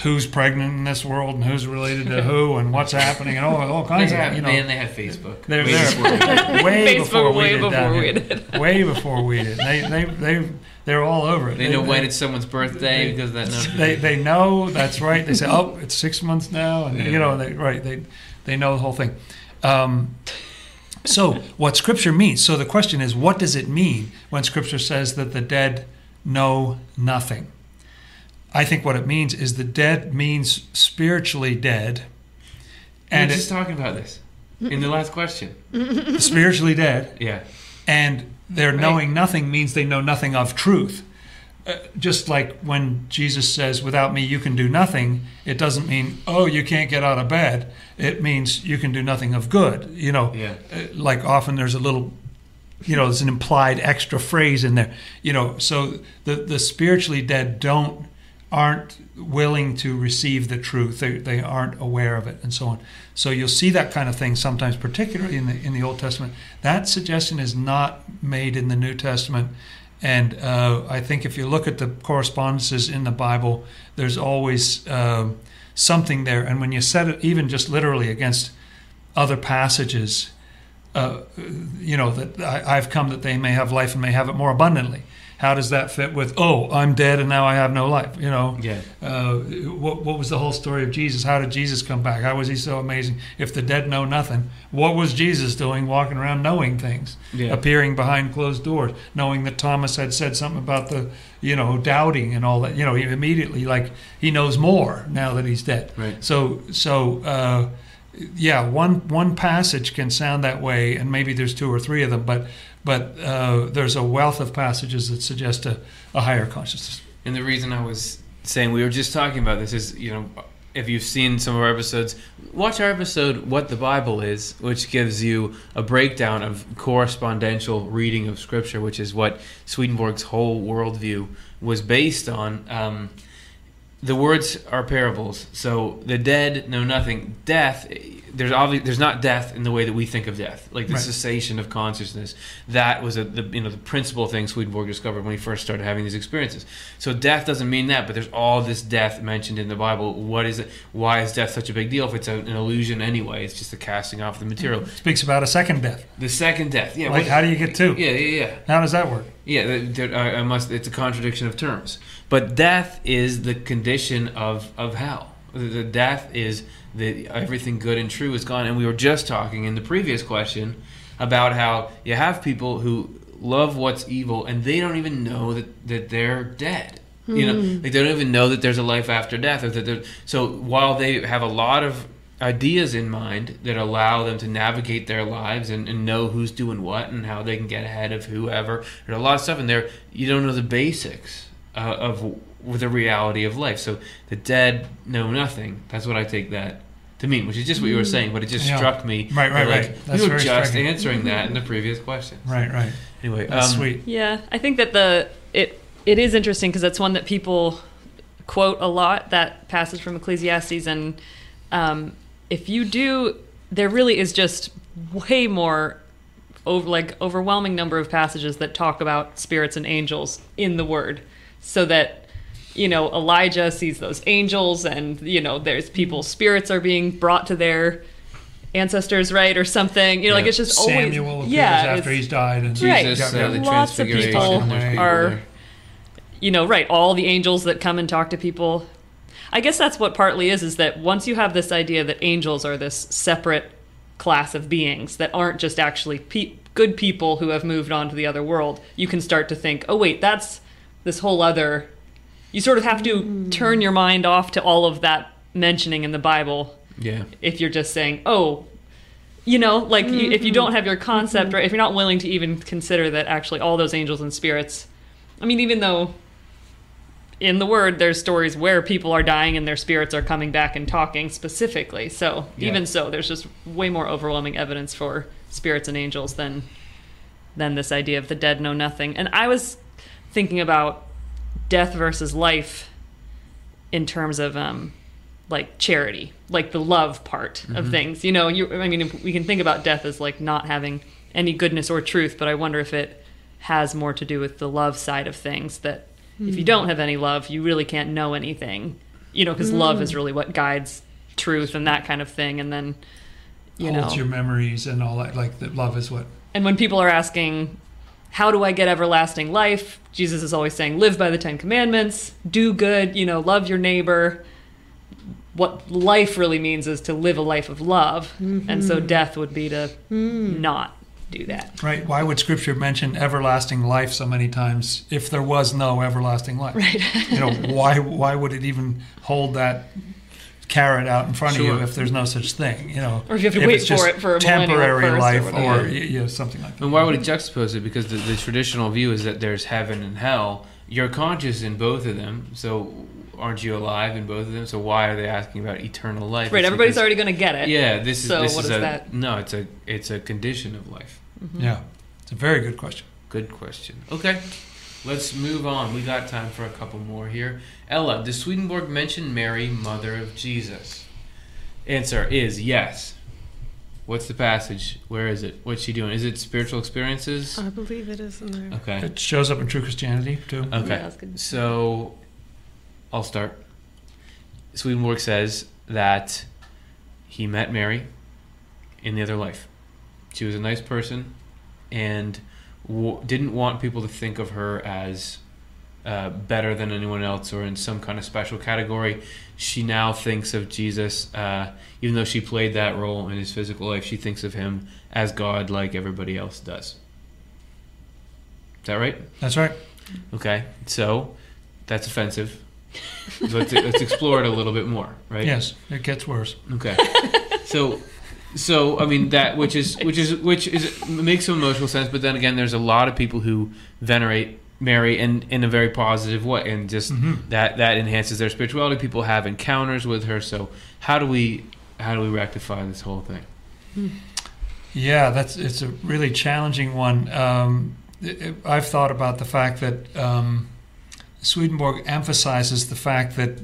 who's pregnant in this world and who's related to who and what's happening and all, all kinds had, of you know. man, they had Facebook. They're Way there. before we did. way Facebook before we way did before we did. way before we did. They they they they're all over it. They know when it's someone's birthday because of that notification. they they know that's right. They say, "Oh, it's six months now," and you know, they right they they know the whole thing. Um, so, what Scripture means. So the question is, what does it mean when Scripture says that the dead know nothing? I think what it means is the dead means spiritually dead, and and we were just it, talking about this in the last question. spiritually dead, Yeah. and their knowing nothing means they know nothing of truth. Uh, just like when Jesus says, "Without me, you can do nothing," it doesn't mean, "Oh, you can't get out of bed." It means you can do nothing of good. You know, Yeah. Uh, like often there's a little, you know, there's an implied extra phrase in there. You know, so the the spiritually dead don't aren't willing to receive the truth. They they aren't aware of it, and so on. So you'll see that kind of thing sometimes, particularly in the in the Old Testament. That suggestion is not made in the New Testament. And uh, I think if you look at the correspondences in the Bible, there's always uh, something there. And when you set it even just literally against other passages, uh, you know, that I, I've come that they may have life and may have it more abundantly. How does that fit with, oh, I'm dead and now I have no life? You know, Yeah. uh, what, what was the whole story of Jesus? How did Jesus come back? How was he so amazing? If the dead know nothing, what was Jesus doing walking around knowing things, Yeah. appearing behind closed doors, knowing that Thomas had said something about the, you know, doubting and all that? You know, he immediately, like, he knows more now that he's dead. Right. So, so, uh, yeah, one one passage can sound that way, and maybe there's two or three of them, but but uh, there's a wealth of passages that suggest a, a higher consciousness. And the reason I was saying we were just talking about this is, you know, if you've seen some of our episodes, watch our episode "What the Bible Is," which gives you a breakdown of correspondential reading of Scripture, which is what Swedenborg's whole worldview was based on. Um, the words are parables. So the dead know nothing. Death, there's obviously there's not death in the way that we think of death, like the Right. cessation of consciousness. That was a, the you know the principal thing Swedenborg discovered when he first started having these experiences. So death doesn't mean that, but there's all this death mentioned in the Bible. What is it? Why is death such a big deal? If it's a, an illusion anyway, it's just a casting off of the material. Mm-hmm. Speaks about a second death. The second death, yeah. Like, how do you get two? yeah, yeah, yeah. How does that work? Yeah, th- th- I, I must. It's a contradiction of terms. But death is the condition of of hell. The, death is that everything good and true is gone. And we were just talking in the previous question about how you have people who love what's evil and they don't even know that that they're dead. You know, hmm. like they don't even know that there's a life after death. Or that so while they have a lot of ideas in mind that allow them to navigate their lives and, and know who's doing what and how they can get ahead of whoever. There's a lot of stuff in there. You don't know the basics uh, of with the reality of life. So the dead know nothing. That's what I take that to mean, which is just what you were saying. But it just Yeah. struck me. Right, right, that, like, right. That's we were just striking. answering that in the previous question. Right, right. Anyway, That's um, sweet. Yeah, I think that the it it is interesting because it's one that people quote a lot. That passage from Ecclesiastes, and um, if you do, there really is just way more over like overwhelming number of passages that talk about spirits and angels in the Word, so that you know Elijah sees those angels, and you know there's people's spirits are being brought to their ancestors, right, or something. You know, like it's just always Samuel appears yeah, after he's died. And Right. Jesus, uh, the. Lots of people people are- there. you know, right, all the angels that come and talk to people. I guess that's what partly is, is that once you have this idea that angels are this separate class of beings that aren't just actually pe- good people who have moved on to the other world, you can start to think, oh, wait, that's this whole other. You sort of have to turn your mind off to all of that mentioning in the Bible Yeah. if you're just saying, oh, you know, like you, if you mm-hmm. don't have your concept right, if you're not willing to even consider that actually all those angels and spirits, I mean, even though in the word there's stories where people are dying and their spirits are coming back and talking specifically. So Yeah. even so, there's just way more overwhelming evidence for spirits and angels than than this idea of the dead know nothing. And I was thinking about death versus life in terms of um, like charity, like the love part of mm-hmm. things. You know, you I mean, we can think about death as like not having any goodness or truth, but I wonder if it has more to do with the love side of things. That if you hmm. don't have any love, you really can't know anything. You know, because love is hmm. really what guides truth and that kind of thing. And then, you holds know, your memories and all that. Like that love is what. and when people are asking, how do I get everlasting life? Jesus is always saying, live by the Ten Commandments, do good, you know, love your neighbor. What life really means is to live a life of love. And so mm-hmm. death would be to mm. not do that. Right. Why would Scripture mention everlasting life so many times if there was no everlasting life? Right. You know, why why would it even hold that carrot out in front of you if there's no such thing? You know, Or if you have to if wait for it for a temporary first or life or, y- yeah, something like that. And why would it juxtapose it? Because the, the traditional view is that there's heaven and hell. You're conscious in both of them, so aren't you alive in both of them? So why are they asking about eternal life? Right. It's Everybody's because- already going to get it. Yeah, this is So this what is is a that? no. It's a it's a condition of life. Mm-hmm. Yeah, it's a very good question. Good question. Okay, let's move on. We got time for a couple more here. Ella, does Swedenborg mention Mary, mother of Jesus? Answer is yes. What's the passage? Where is it? What's she doing? Is it spiritual experiences? I believe it is in there. Okay. It shows up in True Christianity too. Okay. Yeah, that's good. So, I'll start. Swedenborg says that he met Mary in the other life. She was a nice person and w- didn't want people to think of her as uh, better than anyone else or in some kind of special category. She now thinks of Jesus, uh, even though she played that role in his physical life, she thinks of him as God like everybody else does. Is that right? That's right. Okay, so that's offensive. So let's, let's explore it a little bit more, right? Yes, it gets worse. Okay. So, so I mean that which is which is which is makes some emotional sense, but then again, there's a lot of people who venerate Mary in in a very positive way, and just Mhm. that that enhances their spirituality. People have encounters with her. So how do we how do we rectify this whole thing? Yeah, that's it's a really challenging one. Um, it- I've thought about the fact that um, Swedenborg emphasizes the fact that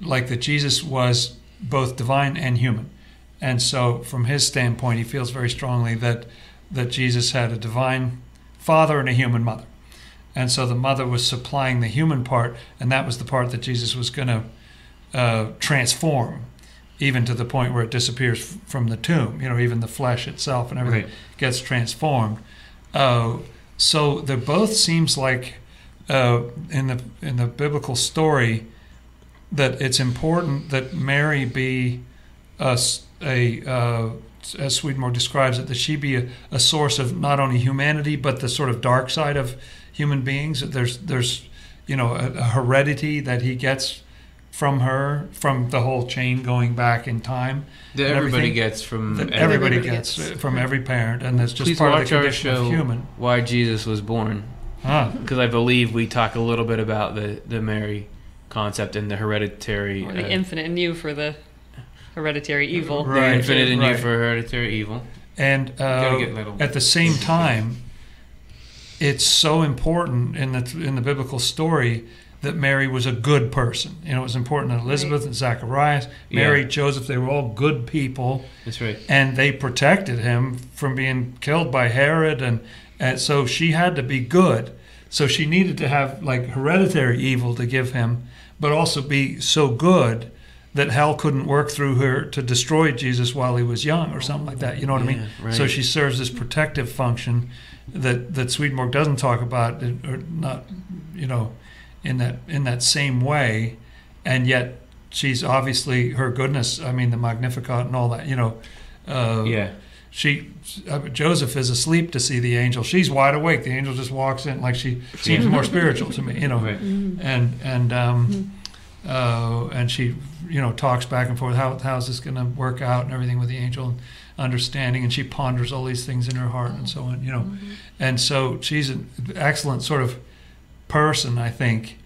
like that Jesus was both divine and human. And so, from his standpoint, he feels very strongly that that Jesus had a divine father and a human mother. And so the mother was supplying the human part, and that was the part that Jesus was going to uh, transform, even to the point where it disappears f- from the tomb. You know, even the flesh itself and everything Right. gets transformed. Uh, so there both seems like uh, in the in the biblical story that it's important that Mary be a, a, uh, as Swedenborg describes it, that she be a, a source of not only humanity but the sort of dark side of human beings. That there's there's you know a, a heredity that he gets from her from the whole chain going back in time That everybody gets from that everybody, everybody gets, gets. from every parent, and that's just Please part of watch the our condition show, of human. Why Jesus Was Born, Huh. because I believe we talk a little bit about the, the Mary concept and the hereditary, Or the uh, infinite in you for the hereditary evil. the Right, infinite in you right. for hereditary evil. And uh, at the same time, it's so important in the in the biblical story that Mary was a good person. You know, it was important that Elizabeth and Zacharias, Mary, Yeah. Joseph, they were all good people, That's right. and they protected him from being killed by Herod, and and so she had to be good. So she needed to have like hereditary evil to give him, but also be so good that hell couldn't work through her to destroy Jesus while he was young or something like that. You know what I mean? Right. So she serves this protective function that that Swedenborg doesn't talk about, or not, you know, in that in that same way, and yet she's obviously her goodness. I mean, the Magnificat and all that. You know, uh, Yeah. she uh, Joseph is asleep to see the angel. She's wide awake. The angel just walks in like she seems more spiritual to me. You know, Right. and and um, uh, and she you know talks back and forth. How how's this going to work out and everything with the angel and understanding. And she ponders all these things in her heart and so on. You know, and so she's an excellent sort of person, I think.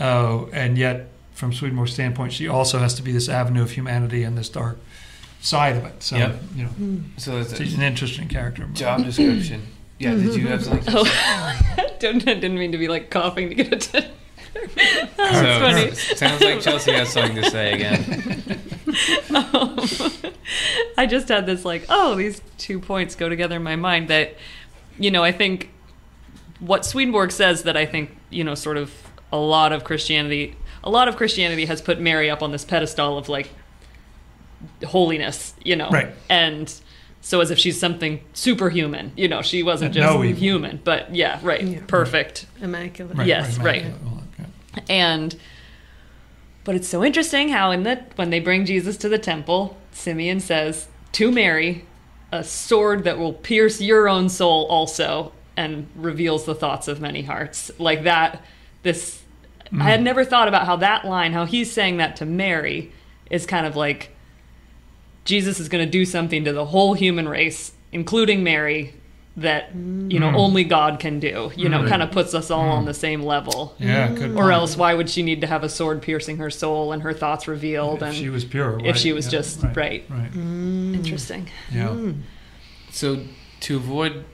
Uh, and yet, from Swedenborg's standpoint, she also has to be this avenue of humanity and this dark side of it. So Yep. you know, So that's she's a an interesting character. job description. Yeah, did you have something? to Oh, don't, I didn't mean to be like coughing to get it. That's So, funny. sounds like Chelsea has something to say again. Um, I just had this like, oh, these two points go together in my mind that, you know, I think what Swedenborg says that I think, you know, sort of a lot of Christianity, a lot of Christianity has put Mary up on this pedestal of like holiness, you know, Right. and so as if she's something superhuman, you know, she wasn't just no human, but yeah, right, Yeah. perfect, Immaculate. Yes, right. Yeah. And but it's so interesting how in the when they bring Jesus to the temple, Simeon says to Mary, a sword that will pierce your own soul also and reveals the thoughts of many hearts. Like that this I had mm. never thought about how that line, how he's saying that to Mary is kind of like Jesus is going to do something to the whole human race, including Mary, that you know Mm. only God can do. You know, Mm. kind of puts us all on the same level. Yeah, good. Or point. else, why would she need to have a sword piercing her soul and her thoughts revealed? if And she was pure, if she was Yeah, just- right. right. interesting. Yeah. So to avoid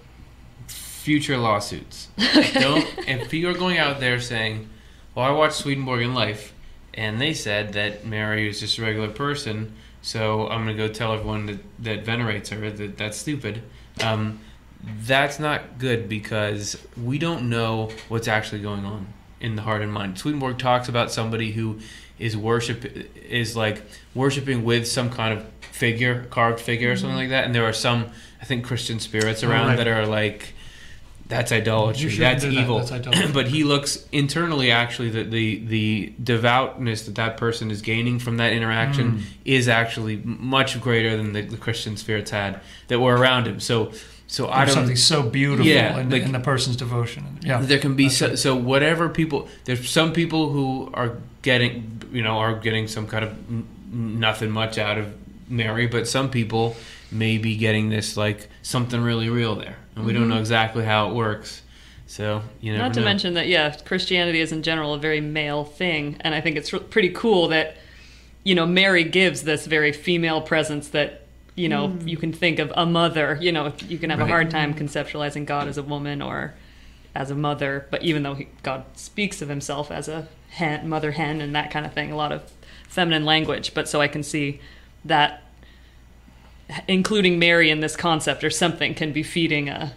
future lawsuits, don't. If you are going out there saying, "Well, I watched Swedenborg and Life, and they said that Mary was just a regular person, so I'm going to go tell everyone that, that venerates her that that's stupid." Um, that's not good because we don't know what's actually going on in the heart and mind. Swedenborg talks about somebody who is worship is like worshiping with some kind of figure, carved figure or something like that. And there are some, I think, Christian spirits around right. that are like, that's idolatry, that's that, evil. that's idolatry. but he looks internally, actually, that the the devoutness that that person is gaining from that interaction Mm. is actually much greater than the, the Christian spirits had that were around him. So, so I There's don't. something so beautiful Yeah, in, like- in the person's devotion. Yeah, There can be so, so whatever people. There's some people who are getting, you know, are getting some kind of n- nothing much out of Mary, but some people may be getting this like something really real there, and we don't mm-hmm. know exactly how it works. So you know, Not to mention that, yeah, Christianity is in general a very male thing, and I think it's pretty cool that you know Mary gives this very female presence that you know hmm. you can think of a mother. You know, you can have a hard time conceptualizing God as a woman or as a mother, but even though he, God speaks of himself as a hen, mother hen and that kind of thing, a lot of feminine language, but so I can see that including Mary in this concept or something can be feeding a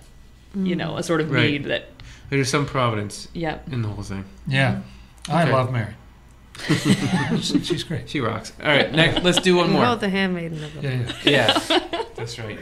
you know a sort of hmm. Right. need that There's some providence yeah in the whole thing. Yeah, hmm. I Okay. love Mary. She's great. She rocks. All right, next, let's do one more. wrote the handmaiden of the Yeah, yeah. Yeah, that's right.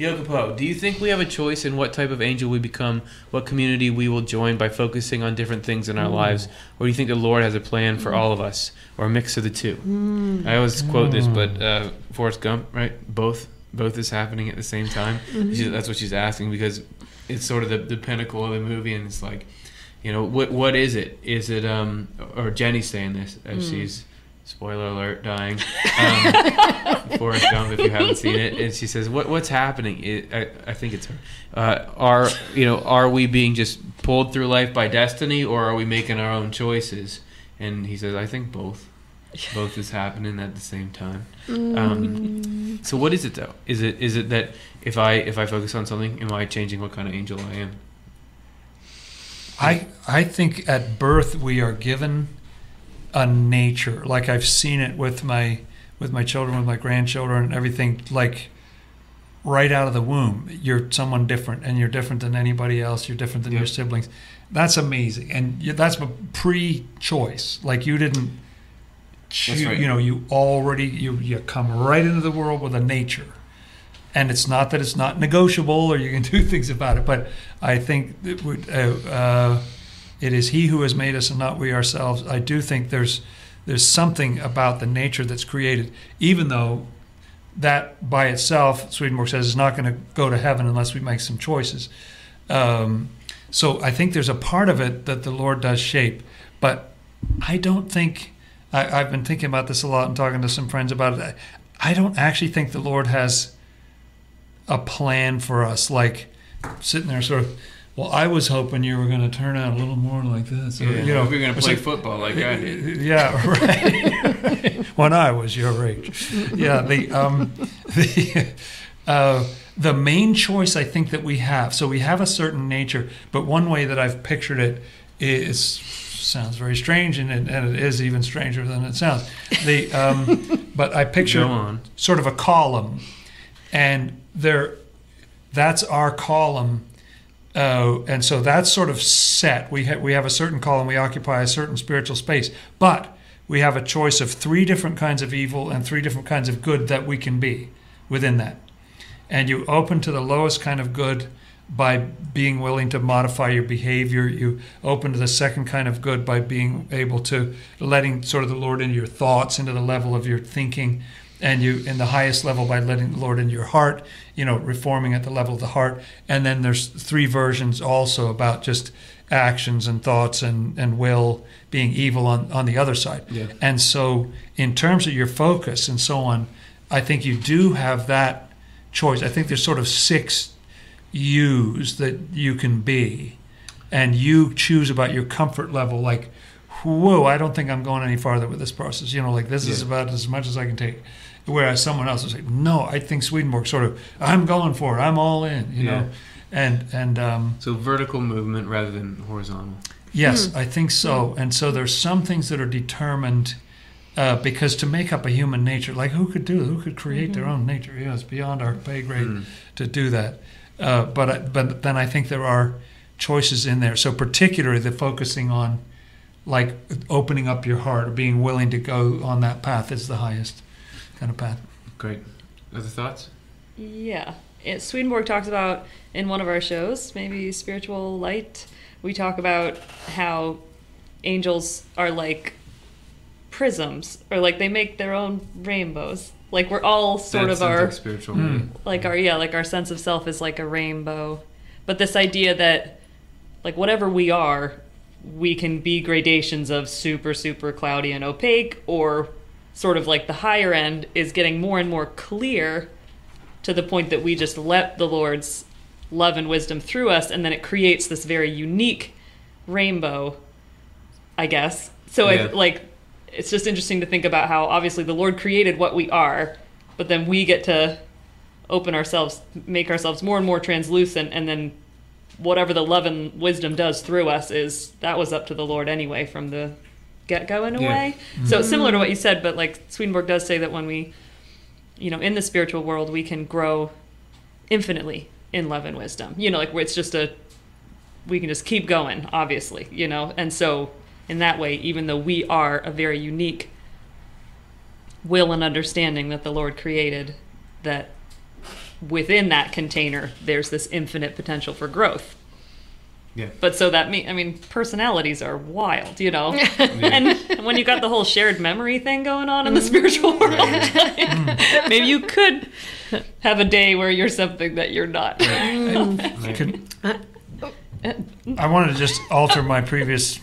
Yokopo, do you think we have a choice in what type of angel we become, what community we will join by focusing on different things in our mm. lives, or do you think the Lord has a plan for all of us, or a mix of the two? Mm. I always quote this, but mm. uh, Forrest Gump, right? Both, both is happening at the same time. Mm-hmm. She, that's what she's asking because it's sort of the, the pinnacle of the movie, and it's like, you know, what what is it? Is it um or Jenny's saying this as she's spoiler alert dying. Um, Forrest Gump, if you haven't seen it, and she says, "What what's happening?" It, I, I think it's her. Uh, are you know are we being just pulled through life by destiny, or are we making our own choices? And he says, "I think both. Both is happening at the same time." Um, so what is it though? Is it is it that if I if I focus on something, am I changing what kind of angel I am? I I think at birth we are given a nature. Like I've seen it with my with my children, with my grandchildren, and everything. Like right out of the womb, you're someone different, and you're different than anybody else. You're different than Yep. your siblings. That's amazing, and that's a pre-choice. Like you didn't. Choose, right. You know, you already you you come right into the world with a nature and it's not that it's not negotiable or you can do things about it, but I think it, would, uh, uh, it is He who has made us and not we ourselves. I do think there's there's something about the nature that's created, even though that by itself, Swedenborg says, is not going to go to heaven unless we make some choices. Um, so I think there's a part of it that the Lord does shape, but I don't think. I, I've been thinking about this a lot and talking to some friends about it. I don't actually think the Lord has a plan for us, like sitting there, sort of. Well, I was hoping you were going to turn out a little more like this, or, you know. if you're gonna play like- football like I did. yeah, right. when I was your age. Yeah, the um, the uh, the main choice I think that we have. So we have a certain nature, but one way that I've pictured it is sounds very strange, and it, and it is even stranger than it sounds. The um, but I picture sort of a column, and there, that's our column. Uh, and so that's sort of set. We ha- we have a certain column. We occupy a certain spiritual space, but we have a choice of three different kinds of evil and three different kinds of good that we can be within that. And you open to the lowest kind of good by being willing to modify your behavior. You open to the second kind of good by being able to letting sort of the Lord into your thoughts, into the level of your thinking, and you in the highest level by letting the Lord into your heart. You know, reforming at the level of the heart. And then there's three versions also about just actions and thoughts and, and will being evil on, on the other side. Yeah. And so, in terms of your focus and so on, I think you do have that choice. I think there's sort of six yous that you can be, and you choose about your comfort level. Like, whoa, I don't think I'm going any farther with this process. You know, like this is about as much as I can take. Whereas someone else will say, no, I think Swedenborg sort of, I'm going for it. I'm all in. You Yeah. know, and and um, So vertical movement rather than horizontal. Yes, I think so. And so there's some things that are determined uh, because to make up a human nature, like who could do, who could create their own nature? Yeah, it's beyond our pay grade Mm. to do that. Uh, but I, but then I think there are choices in there. So particularly the focusing on like opening up your heart or being willing to go on that path is the highest kind of path. Great. Other thoughts? Yeah. It, Swedenborg talks about in one of our shows, maybe Spiritual Light, we talk about how angels are like prisms, or like they make their own rainbows. Like we're all sort That of our like spiritual. Hmm. Movie. like our yeah like our sense of self is like a rainbow but this idea that like whatever we are we can be gradations of super super cloudy and opaque or sort of like the higher end is getting more and more clear to the point that we just let the lord's love and wisdom through us and then it creates this very unique rainbow i guess so Yeah. it like it's just interesting to think about how obviously the lord created what we are but then we get to open ourselves make ourselves more and more translucent and then whatever the love and wisdom does through us is that was up to the lord anyway from the get go in a Yeah. way. So it's similar to what you said, but like Swedenborg does say that when we, you know, in the spiritual world, we can grow infinitely in love and wisdom. You know, like where it's just a, we can just keep going, obviously, you know, and so in that way, even though we are a very unique will and understanding that the Lord created, that within that container, there's this infinite potential for growth. Yeah. But so that mean I mean personalities are wild, you know. and when you got the whole shared memory thing going on in the mm. spiritual world, like, maybe you could have a day where you're something that you're not. Mm. Could- I wanted to just alter my previous.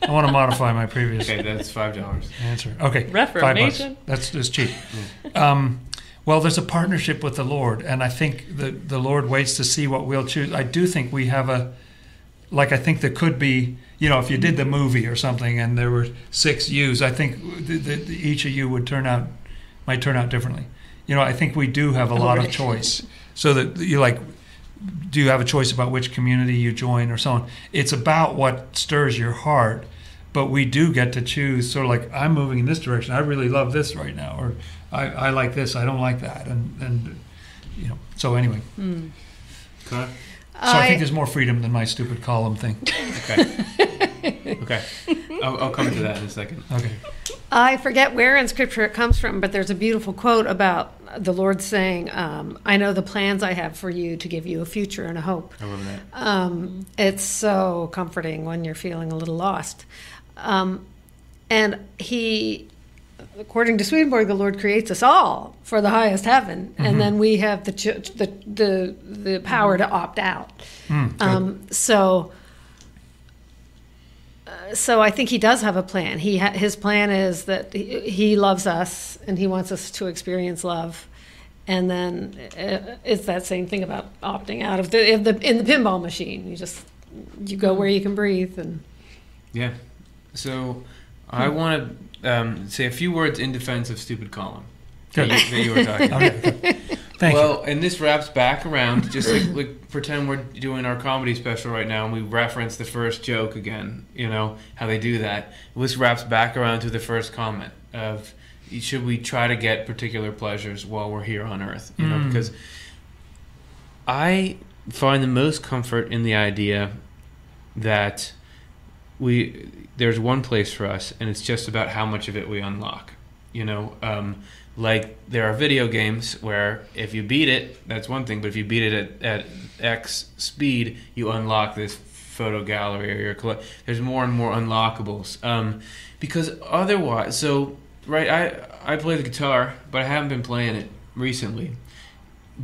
I want to modify my previous Okay, that's five dollars. answer. Okay, five bucks. Reformation. That's that's cheap. Mm. Um, well, there's a partnership with the Lord, and I think the the Lord waits to see what we'll choose. I do think we have a, like I think there could be, you know, if you did the movie or something, and there were six yous, I think the, the, each of you would turn out, might turn out differently. You know, I think we do have a oh, lot of choice, so that you like. Do you have a choice about which community you join or so on? It's about what stirs your heart, but we do get to choose. Sort of like I'm moving in this direction. I really love this right now, or I, I like this. I don't like that, and and you know. So anyway, Connor? so I, think there's more freedom than my stupid column thing. Okay. okay. I'll, I'll come to that in a second. Okay. I forget where in scripture it comes from, but there's a beautiful quote about the Lord saying, um, I know the plans I have for you to give you a future and a hope. I love that. Um, it's so comforting when you're feeling a little lost. Um, and he, according to Swedenborg, the Lord creates us all for the highest heaven, and then we have the, ch- the, the, the power to opt out. Mm. Um, so, uh, so I think he does have a plan. He ha- his plan is that he, he loves us and he wants us to experience love. And then uh, it's that same thing about opting out of the, the in the pinball machine. You just you go where you can breathe and Yeah. So I want to um, say a few words in defense of stupid column that you, that you were talking about. Okay, good. Thank you. well, and this wraps back around, just like, like pretend we're doing our comedy special right now, and we reference the first joke again. You know how they do that. This wraps back around to the first comment of should we try to get particular pleasures while we're here on Earth? You know, Mm. because I find the most comfort in the idea that we there's one place for us, and it's just about how much of it we unlock. You know, um, like there are video games where if you beat it, that's one thing, but if you beat it at, at X speed, you unlock this photo gallery or your collect. There's more and more unlockables um, because otherwise, so right, I I play the guitar, but I haven't been playing it recently.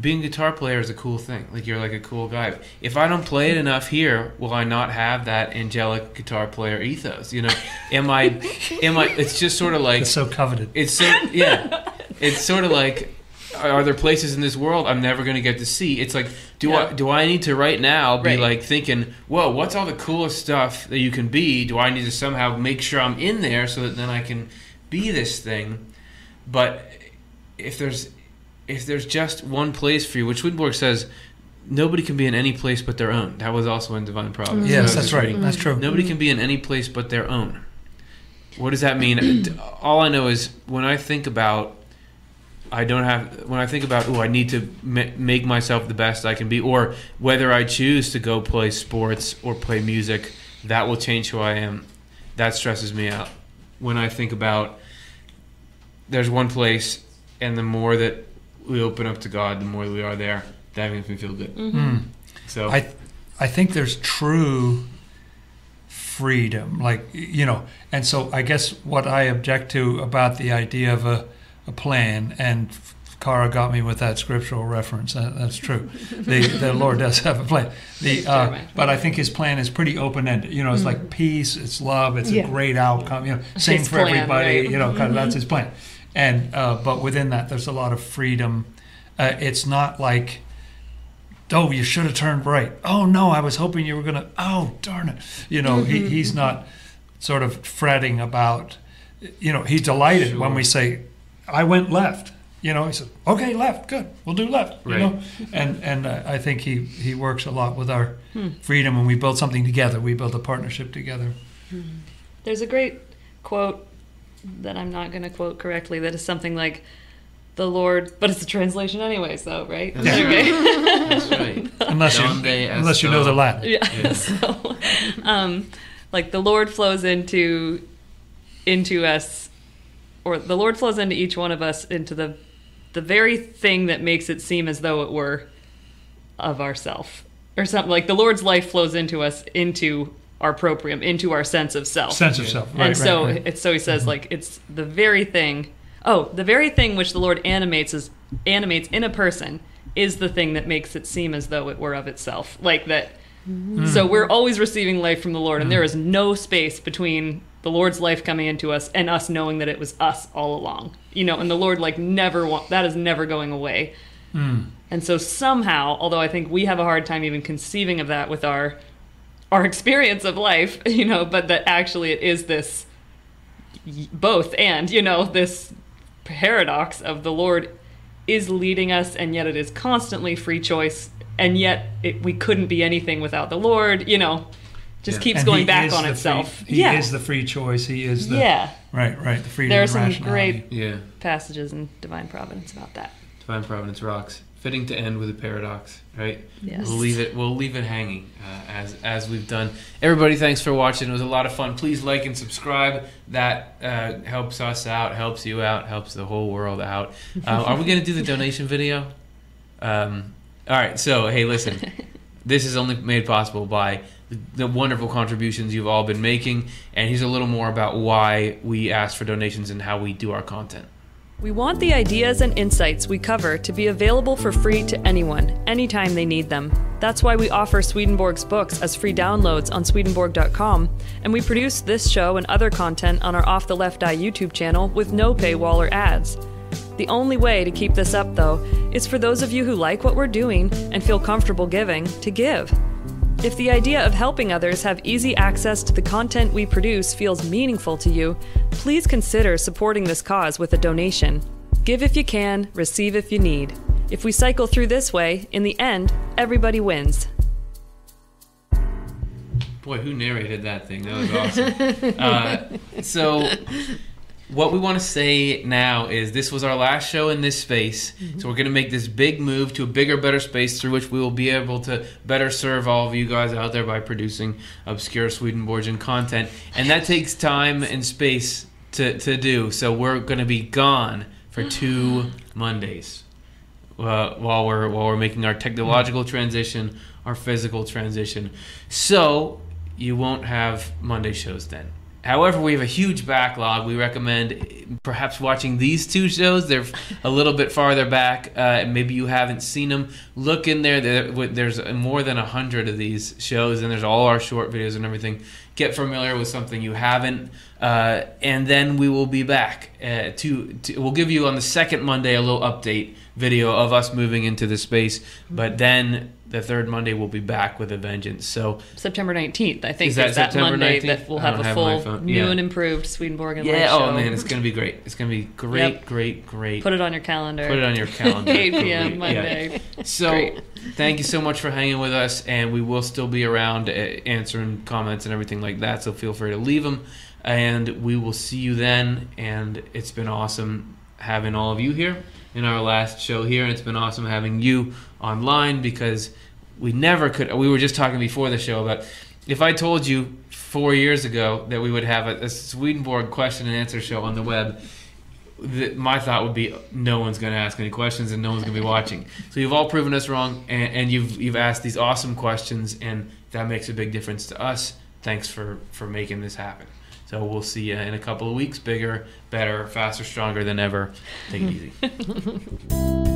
Being a guitar player is a cool thing. Like you're like a cool guy. If I don't play it enough here, will I not have that angelic guitar player ethos? You know, am I? Am I? It's just sort of like it's so coveted. it's so yeah. It's sort of like are there places in this world I'm never going to get to see? It's like do I do I need to right now be Right. like thinking, "Whoa, what's all the coolest stuff that you can be? Do I need to somehow make sure I'm in there so that then I can be this thing?" But if there's if there's just one place for you, which Swedenborg says nobody can be in any place but their own. That was also in Divine Providence. I yes, that's right. reading. That's true. Nobody can be in any place but their own. What does that mean? All I know is when I think about, I don't have. When I think about, oh, I need to ma- make myself the best I can be, or whether I choose to go play sports or play music, that will change who I am. That stresses me out. When I think about, there's one place, and the more that we open up to God, the more we are there. That makes me feel good. Mm. So I, I think there's true freedom, like you know, and so I guess what I object to about the idea of a, a plan, and Cara got me with that scriptural reference. That, that's true. The the Lord does have a plan. The uh, but I think His plan is pretty open ended. You know, it's like peace, it's love, it's Yeah. a great outcome. You know, same His for plan, everybody. right. You know, kind of that's His plan. And uh, but within that, there's a lot of freedom. Uh, it's not like oh, you should have turned right. Oh no, I was hoping you were gonna. Oh darn it! You know, he, he's not sort of fretting about. You know, he's delighted when we say, "I went left." You know, he said, "Okay, left, good, we'll do left." You know, and and uh, I think he he works a lot with our freedom, and we build something together. We build a partnership together. There's a great quote that I'm not going to quote correctly. That is something like the Lord, but it's a translation anyway, so right? That's Okay. That's right. Unless you, unless you know the. Latin. yeah. Yeah. So, um, like the Lord flows into into us, or the Lord flows into each one of us into the the very thing that makes it seem as though it were of ourself or something. Like the Lord's life flows into us into our proprium, into our sense of self. Sense of self. Right, and so right. it's so he says like it's the very thing oh the very thing which the lord animates is animates in a person is the thing that makes it seem as though it were of itself like that Mm. so we're always receiving life from the lord and there is no space between the lord's life coming into us and us knowing that it was us all along you know and the lord like never want that is never going away Mm. and so somehow, although I think we have a hard time even conceiving of that with our our experience of life, you know, but that actually it is this both and, you know, this paradox of the Lord is leading us and yet it is constantly free choice and yet it, we couldn't be anything without the Lord, you know. Just Yeah. keeps And going back on itself. Free, he yeah. is the free choice. He is the yeah. right, right. The freedom. There are some great Yeah. passages in divine providence about that. Divine Providence rocks. Fitting to end with a paradox, right? Yes. We'll leave it. We'll leave it hanging uh, as as we've done. Everybody, thanks for watching. It was a lot of fun. Please like and subscribe. That uh, helps us out, helps you out, helps the whole world out. Uh, are we going to do the donation video? Um, all right. So hey, listen. This is only made possible by the, the wonderful contributions you've all been making, and here's a little more about why we ask for donations and how we do our content. We want the ideas and insights we cover to be available for free to anyone, anytime they need them. That's why we offer Swedenborg's books as free downloads on Swedenborg.com, and we produce this show and other content on our Off the Left Eye YouTube channel with no paywall or ads. The only way to keep this up, though, is for those of you who like what we're doing and feel comfortable giving to give. If the idea of helping others have easy access to the content we produce feels meaningful to you, please consider supporting this cause with a donation. Give if you can, receive if you need. If we cycle through this way, in the end, everybody wins. Boy, who narrated that thing? That was awesome. uh, so, what we want to say now is this was our last show in this space. Mm-hmm. So, we're going to make this big move to a bigger, better space through which we will be able to better serve all of you guys out there by producing obscure Swedenborgian content. And that takes time and space to, to do. So, we're going to be gone for mm-hmm. two Mondays uh, while we're while we're making our technological mm-hmm. transition, our physical transition. So you won't have Monday shows then. However, we have a huge backlog. We recommend perhaps watching these two shows. They're a little bit farther back. Uh, maybe you haven't seen them. Look in there. There- There's more than a hundred of these shows, and there's all our short videos and everything. Get familiar with something you haven't, uh, and then we will be back. Uh, to, to we'll give you on the second Monday a little update video of us moving into the space, but then the third Monday we'll be back with a vengeance. So September 19th, I think, Is is that that, Monday 19th? that we'll have a have full, new Yeah. and improved Swedenborg and yeah, oh show. man, it's gonna be great. It's gonna be great, Yep. great, great. Put it on your calendar. Put it on your calendar. 8 p.m. Yeah. Monday. So, Great. thank you so much for hanging with us, and we will still be around uh, answering comments and everything like that. So feel free to leave them, and we will see you then. And it's been awesome having all of you here in our last show here, and it's been awesome having you online because we never could. We were just talking before the show about if I told you four years ago that we would have a, a Swedenborg question and answer show on the web the, my thought would be no one's going to ask any questions and no one's going to be watching. So you've all proven us wrong, and, and you've you've asked these awesome questions, and that makes a big difference to us. Thanks for for making this happen. So we'll see you in a couple of weeks, bigger, better, faster, stronger than ever. Take it easy.